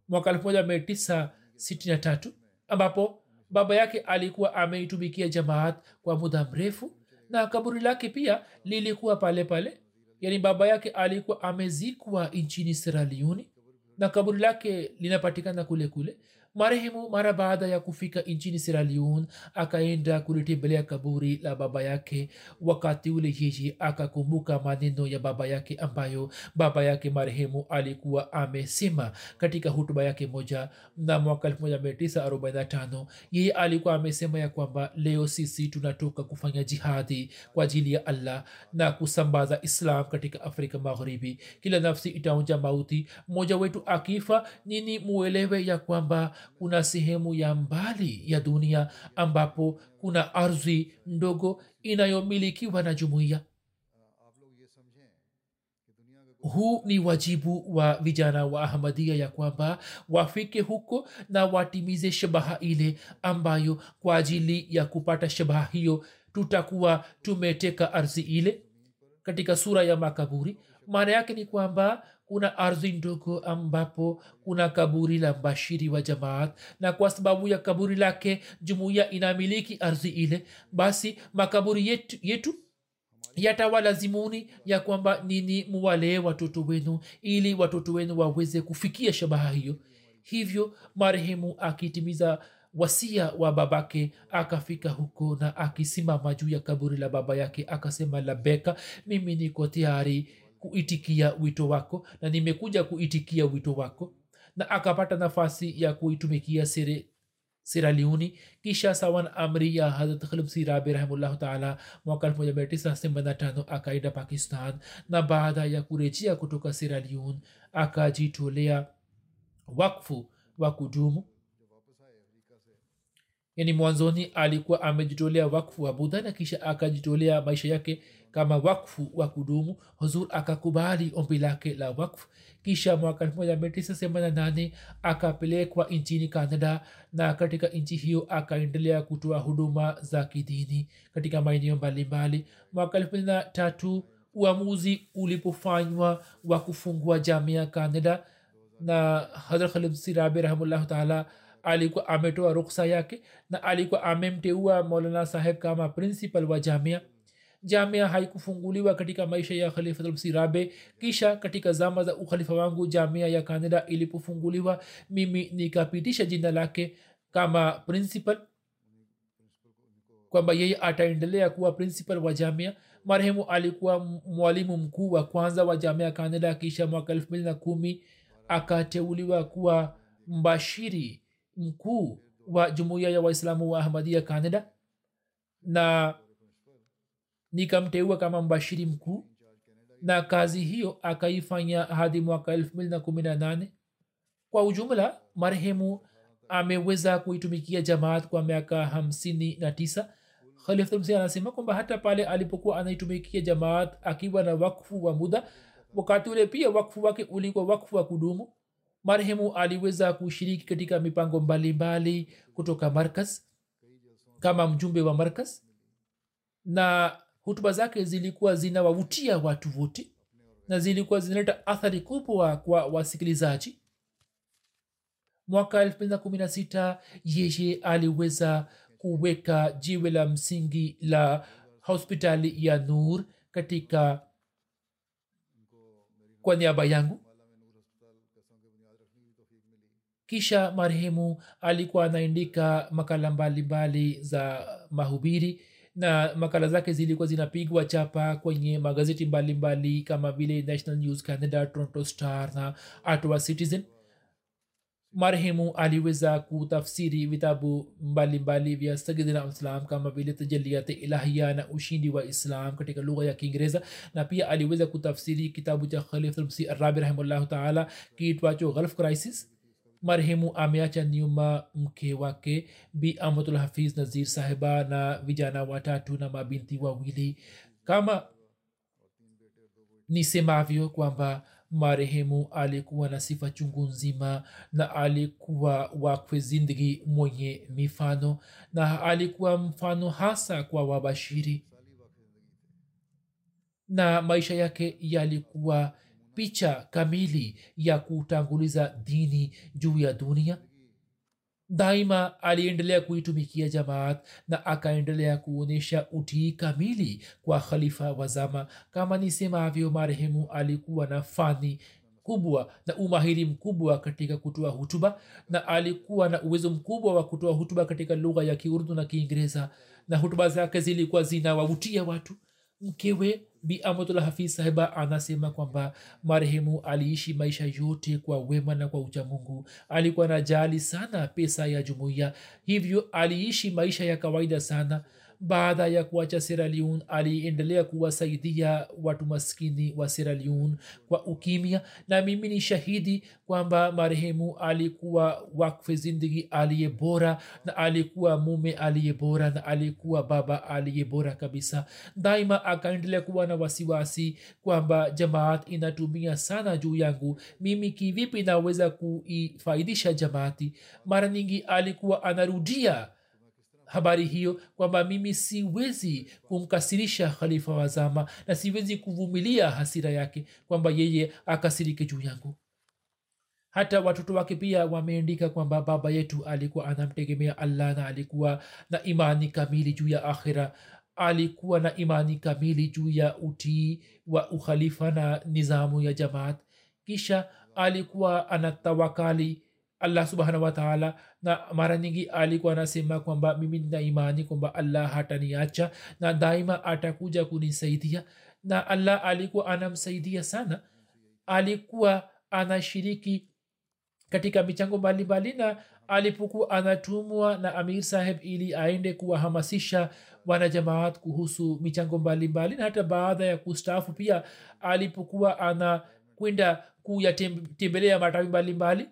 mwaka 1963 ambapo baba yake alikuwa ameitumikia jamaat kwa muda mrefu na kaburi lake pia lilikuwa pale pale. Yaani baba yake alikuwa amezikwa nchini seraliuni na kaburi lake linapatikana kule kule marehemu mara baada ya kufika nchini siraliun akaenda kulitembelea kaburi la baba yake. Wakati ule yeye akakumbuka maneno ya baba yake ambayo baba yake marehemu alikuwa amesema katika hutuba yake moja na mwaka 1945 yeye alikuwa amesema ya kwamba leo sisi tunatoka kufanya jihadi kwa ajili ya allah na kusambaza islam katika afrika magharibi. Kila nafsi itaonja mauti mmoja wetu akifa nini muelewe ya kwamba kuna sehemu ya mbali ya dunia ambapo kuna ardhi ndogo inayomilikiwa na jumuiya. Huu ni wajibu wa vijana wa ahmadia ya kwamba wafike huko na watimize shabaha ile ambayo kwa ajili ya kupata shabaha hiyo tutakuwa tumeteka ardhi ile. Katika sura ya makaburi maana yake ni kwamba kuna ardhi ndogo ambapo kuna kaburi la mbashiri wa jamaat na kwa sababu ya kaburi lake jumuiya inamiliki ardhi ile basi makaburi yetu, yetu yatawalazimuni ya kwamba nini muwalee watoto wenu ili watoto wenu waweze kufikia shabaha hiyo. Hivyo marehemu akitimiza wasia wa babake akafika huko na akisimama juu ya kaburi la baba yake akasema labeka mimi niko tayari kuitikia wito wako na nimekuja kuitikia wito wako. Na akapata nafasi ya kuitumikia sere siraliuni kisha sawan amri ya hadrat khalibsi rabi rahimullahu taala mwaka 1985 akaenda pakistan. Na baada ya kurejea kutoka siraliun akajitolea wakfu wa kudumu yani mwanzoni alikuwa amejitolea wakfu wa budha na kisha akajitolea maisha yake kama wakfu wa kudumu. Huzur akakubali ombi lake la wakfu. Kisha mwaka 1988 akapelekwa nchini canada na katika nchi hiyo akaendelea kutoa huduma za kidini katika maeneo mbalimbali. Mwaka 23 uamuzi ulipofanywa wa kufungua jamia canada na hadrat khalid sirabi rahimullahu taala alikuwa ametoa ruksa yake na alikuwa amemteua maulana saheb kama principal wa jamia. Jamia haikufunguliwa katika maisha ya khalifatulsirabe kisha katika zama za ukhalifa wangu jamia ya kanada ilipofunguliwa mimi nikapitisha jina lake kama principal kwamba yeye ataendelea kuwa principal wa jamia. Marehemu alikuwa mwalimu mkuu wa kwanza wa jamia kanada kisha mwaka elfu mbili na kumi akateuliwa kuwa mbashiri mkuu wa jumuiya ya waislamu wa ahmadia canada na nikamteua kama mbashiri mkuu na kazi hiyo akaifanya hadi mwaka elfu mbili na kumi na nane. Kwa ujumla marehemu ameweza kuitumikia jamaat kwa miaka hamsini na tisa. Khalifmsi anasema kwamba hata pale alipokuwa anaitumikia jamaat akiwa na wakfu wa muda wakati ule pia wakfu wake ulikuwa wakfu wa kudumu marehemu aliweza kushiriki katika mipango mbalimbali mbali kutoka markas kama mjumbe wa markas na hutuba zake zilikuwa zinawavutia watu wote na zilikuwa zinaleta athari kubwa kwa wasikilizaji. Mwaka 216 yeye aliweza kuweka jiwe la msingi la hospitali ya nur katika kwa niaba yangu kisha marehemu alikuwa anaandika makala mbalimbali za mahubiri na makala zake zilikuwa zinapigwa chapa kwenye magazeti mbalimbali mbali, kama vile national news canada toronto star na ottawa citizen. Marehemu aliweza kutafsiri vitabu mbalimbali vya sagidina islam kama vile tajaliat ilahia na ushindi wa islam katika lugha ya kiingereza na pia aliweza kutafsiri kitabu cha khalifmsi arabi rahimllahu taala kiitwacho gulf crisis marehemu ameacha nyuma mke wake bi amatul hafiz nazir sahiba na vijana watatu na mabinti wawili. Kama nisemavyo kwamba marehemu alikuwa na sifa chungu nzima na alikuwa wakwe zindigi mwenye mifano na alikuwa mfano hasa kwa wabashiri. Na maisha yake yalikuwa picha kamili ya kutanguliza dini juu ya dunia? Daima aliendelea kuitumikia jamaat na akaendelea kuonyesha utii kamili kwa khalifa wa zama. Kama nisemavyo marehemu alikuwa na fani kubwa na umahiri mkubwa katika kutoa hutuba na alikuwa na uwezo mkubwa wa kutoa hutuba katika lugha ya kiurdu na kiingereza na hutuba zake zilikuwa zinawavutia watu. Mkewe bi amatullah hafiz sahiba anasema kwamba marehemu aliishi maisha yote kwa wema na kwa uchamungu. Alikuwa na jali sana pesa ya jumuiya. Hivyo aliishi maisha ya kawaida sana baada ya kuacha seraliun aliendelea kuwasaidia watu maskini wa seraliun kwa ukimya. Na mimi ni shahidi kwamba marehemu alikuwa wakfe zindigi aliye bora na alikuwa mume aliye bora na alikuwa baba aliye bora kabisa. Daima akaendelea kuwa na wasiwasi kwamba jamaat inatumia sana juu yangu. Mimi kivipi naweza kuifaidisha jamaati? Mara nyingi alikuwa anarudia habari hiyo kwamba mimi siwezi kumkasirisha khalifa wa zama na siwezi kuvumilia hasira yake kwamba yeye akasirike juu yangu. Hata watoto wake pia wameandika kwamba baba yetu alikuwa anamtegemea allah na alikuwa na imani kamili juu ya akhira. Alikuwa na imani kamili juu ya utii wa ukhalifa na nizamu ya jamaat. Kisha alikuwa anatawakali allah subhanahu wataala na mara nyingi alikuwa anasema kwamba mimi nina imani kwamba allah hataniacha na daima atakuja kunisaidia. Na allah alikuwa anamsaidia sana. Alikuwa anashiriki katika michango mbalimbali na alipokuwa anatumwa na amir saheb ili aende kuwahamasisha wanajamaat kuhusu michango mbalimbali na hata baada ya kustaafu pia alipokuwa anakwenda kuyatembelea matawi mbalimbali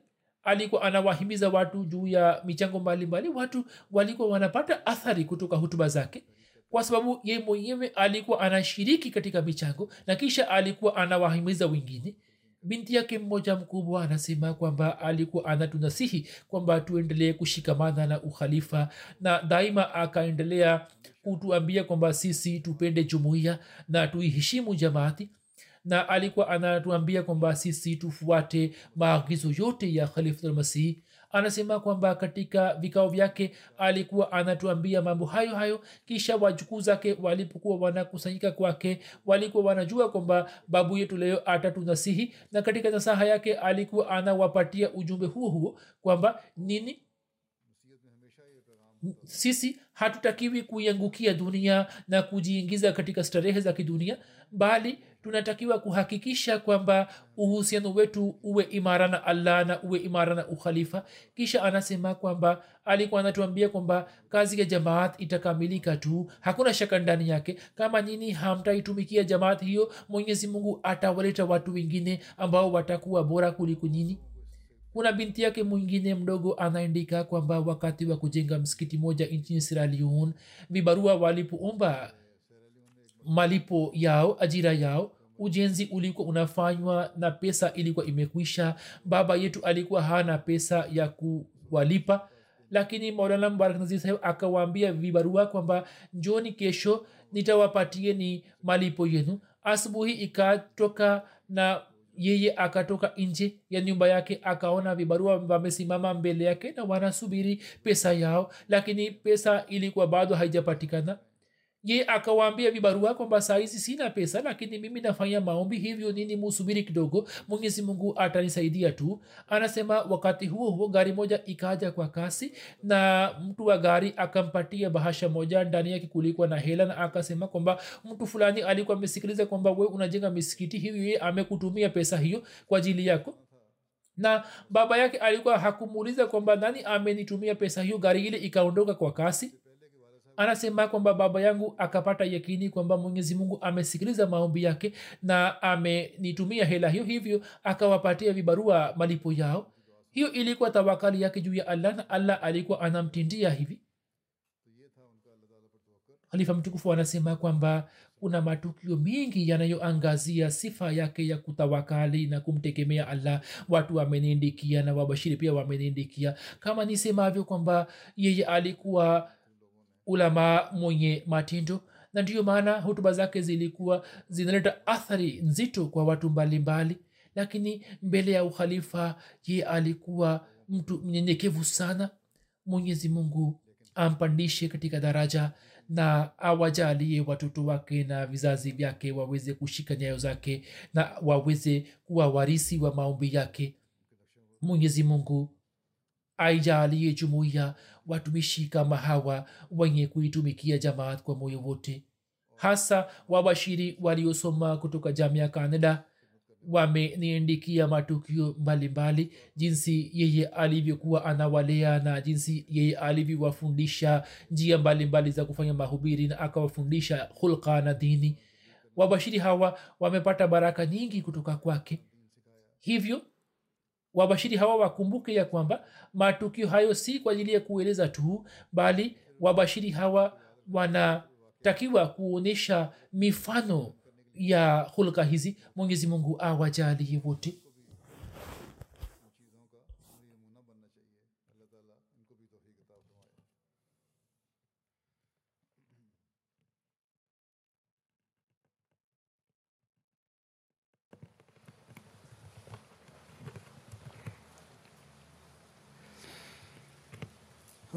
alikuwa anawahimiza watu juu ya michango mbalimbali watu walikuwa wanapata athari kutoka hutuba zake kwa sababu ye mwenyewe alikuwa anashiriki katika michango na kisha alikuwa anawahimiza wengine. Binti yake mmoja mkubwa anasema kwamba alikuwa anatunasihi kwamba tuendelee kushikamana na ukhalifa na daima akaendelea kutuambia kwamba sisi tupende jumuiya na tuiheshimu jamaati na alikuwa anatuambia kwamba sisi tufuate maagizo yote ya khalifatulmasihi anasema kwamba katika vikao vyake alikuwa anatuambia mambo hayo hayo kisha wajukuu zake walipokuwa wanakusanyika kwake walikuwa wanajua kwamba babu yetu leo atatunasihi na katika nasaha yake alikuwa anawapatia ujumbe huo huo kwamba nini? Sisi hatutakiwi kuiangukia dunia na kujiingiza katika starehe za kidunia bali tunatakiwa kuhakikisha kwamba uhusiano wetu uwe imara na allah na uwe imara na ukhalifa. Kisha anasema kwamba alikuwa anatuambia kwamba kazi ya jamaat itakamilika tu hakuna shaka ndani yake. Kama nini hamtaitumikia jamaat hiyo mwenyezi mungu atawaleta watu wengine ambao watakuwa bora kuliko nyini kuna binti yake mwingine mdogo anaandika kwamba wakati wa kujenga msikiti moja nchini siraliun vibarua walipoomba malipo yao ajira yao. Ujenzi ulikuwa unafanywa na pesa ilikuwa imekwisha. Baba yetu alikuwa hana pesa ya kuwalipa. Lakini maulana mbarak nazir akawaambia vibarua kwamba njoni kesho nitawapatie ni malipo yenu. Asubuhi ikatoka na yeye akatoka nje ya nyumba yake akaona vibarua wamesimama mbele yake na wanasubiri pesa yao. Lakini pesa ilikuwa bado haijapatikana ye akawaambia vibarua kwamba saizi sina pesa lakini mimi nafanya maombi hivyo nini musubiri kidogo mwenyezi mungu atanisaidia tu. Anasema wakati huo huo gari moja ikaja kwa kasi na mtu wa gari akampatia bahasha moja ndani yake kulikuwa na hela na akasema kwamba mtu fulani alikuwa amesikiliza kwamba we unajenga misikiti hivyo ye amekutumia pesa hiyo kwa ajili yako. Na baba yake alikuwa hakumuuliza kwamba nani amenitumia pesa hiyo gari ile ikaondoka kwa kasi anasema kwamba baba yangu akapata yakini kwamba mwenyezi mungu amesikiliza maombi yake na amenitumia hela hiyo hivyo akawapatia vibarua malipo yao. Hiyo ilikuwa tawakali yake juu ya allah na allah alikuwa anamtindia hivi. Halifa mtukufu anasema kwamba kuna matukio mengi yanayoangazia sifa yake ya kutawakali na kumtegemea allah. Watu wameniindikia na wabashiri pia wameniindikia kama nisemavyo kwamba yeye alikuwa ulama mwenye matindo na ndiyo maana hutuba zake zilikuwa zinaleta athari nzito kwa watu mbalimbali. Mbali. lakini mbele ya ukhalifa ye alikuwa mtu mnyenyekevu sana. Mwenyezi mungu ampandishe katika daraja na awajalie watoto wake na vizazi vyake waweze kushika nyayo zake na waweze kuwa warisi wa maombi yake. Mwenyezi mungu aijalie jumuiya watumishi kama hawa wenye kuitumikia jamaat kwa moyo wote. Hasa wabashiri waliosoma kutoka jamia canada wameniandikia matukio mbalimbali jinsi yeye alivyokuwa anawalea na jinsi yeye alivyowafundisha njia mbalimbali za kufanya mahubiri na akawafundisha hulka na dini. Wabashiri hawa wamepata baraka nyingi kutoka kwake. Hivyo wabashiri hawa wakumbuke ya kwamba matukio hayo si kwa ajili ya kueleza tu bali wabashiri hawa wanatakiwa kuonyesha mifano ya hulka hizi. Mwenyezi mungu awajalie wote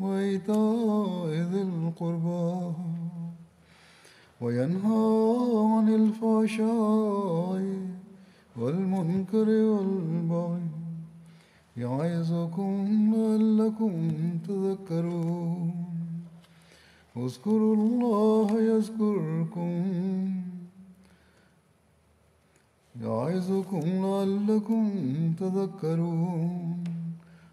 وإيتاء ذي القربى وينهى عن الفحشاء والمنكر والبغي يعظكم لعلكم تذكرون. اذكروا الله يذكركم يعظكم لعلكم تذكرون.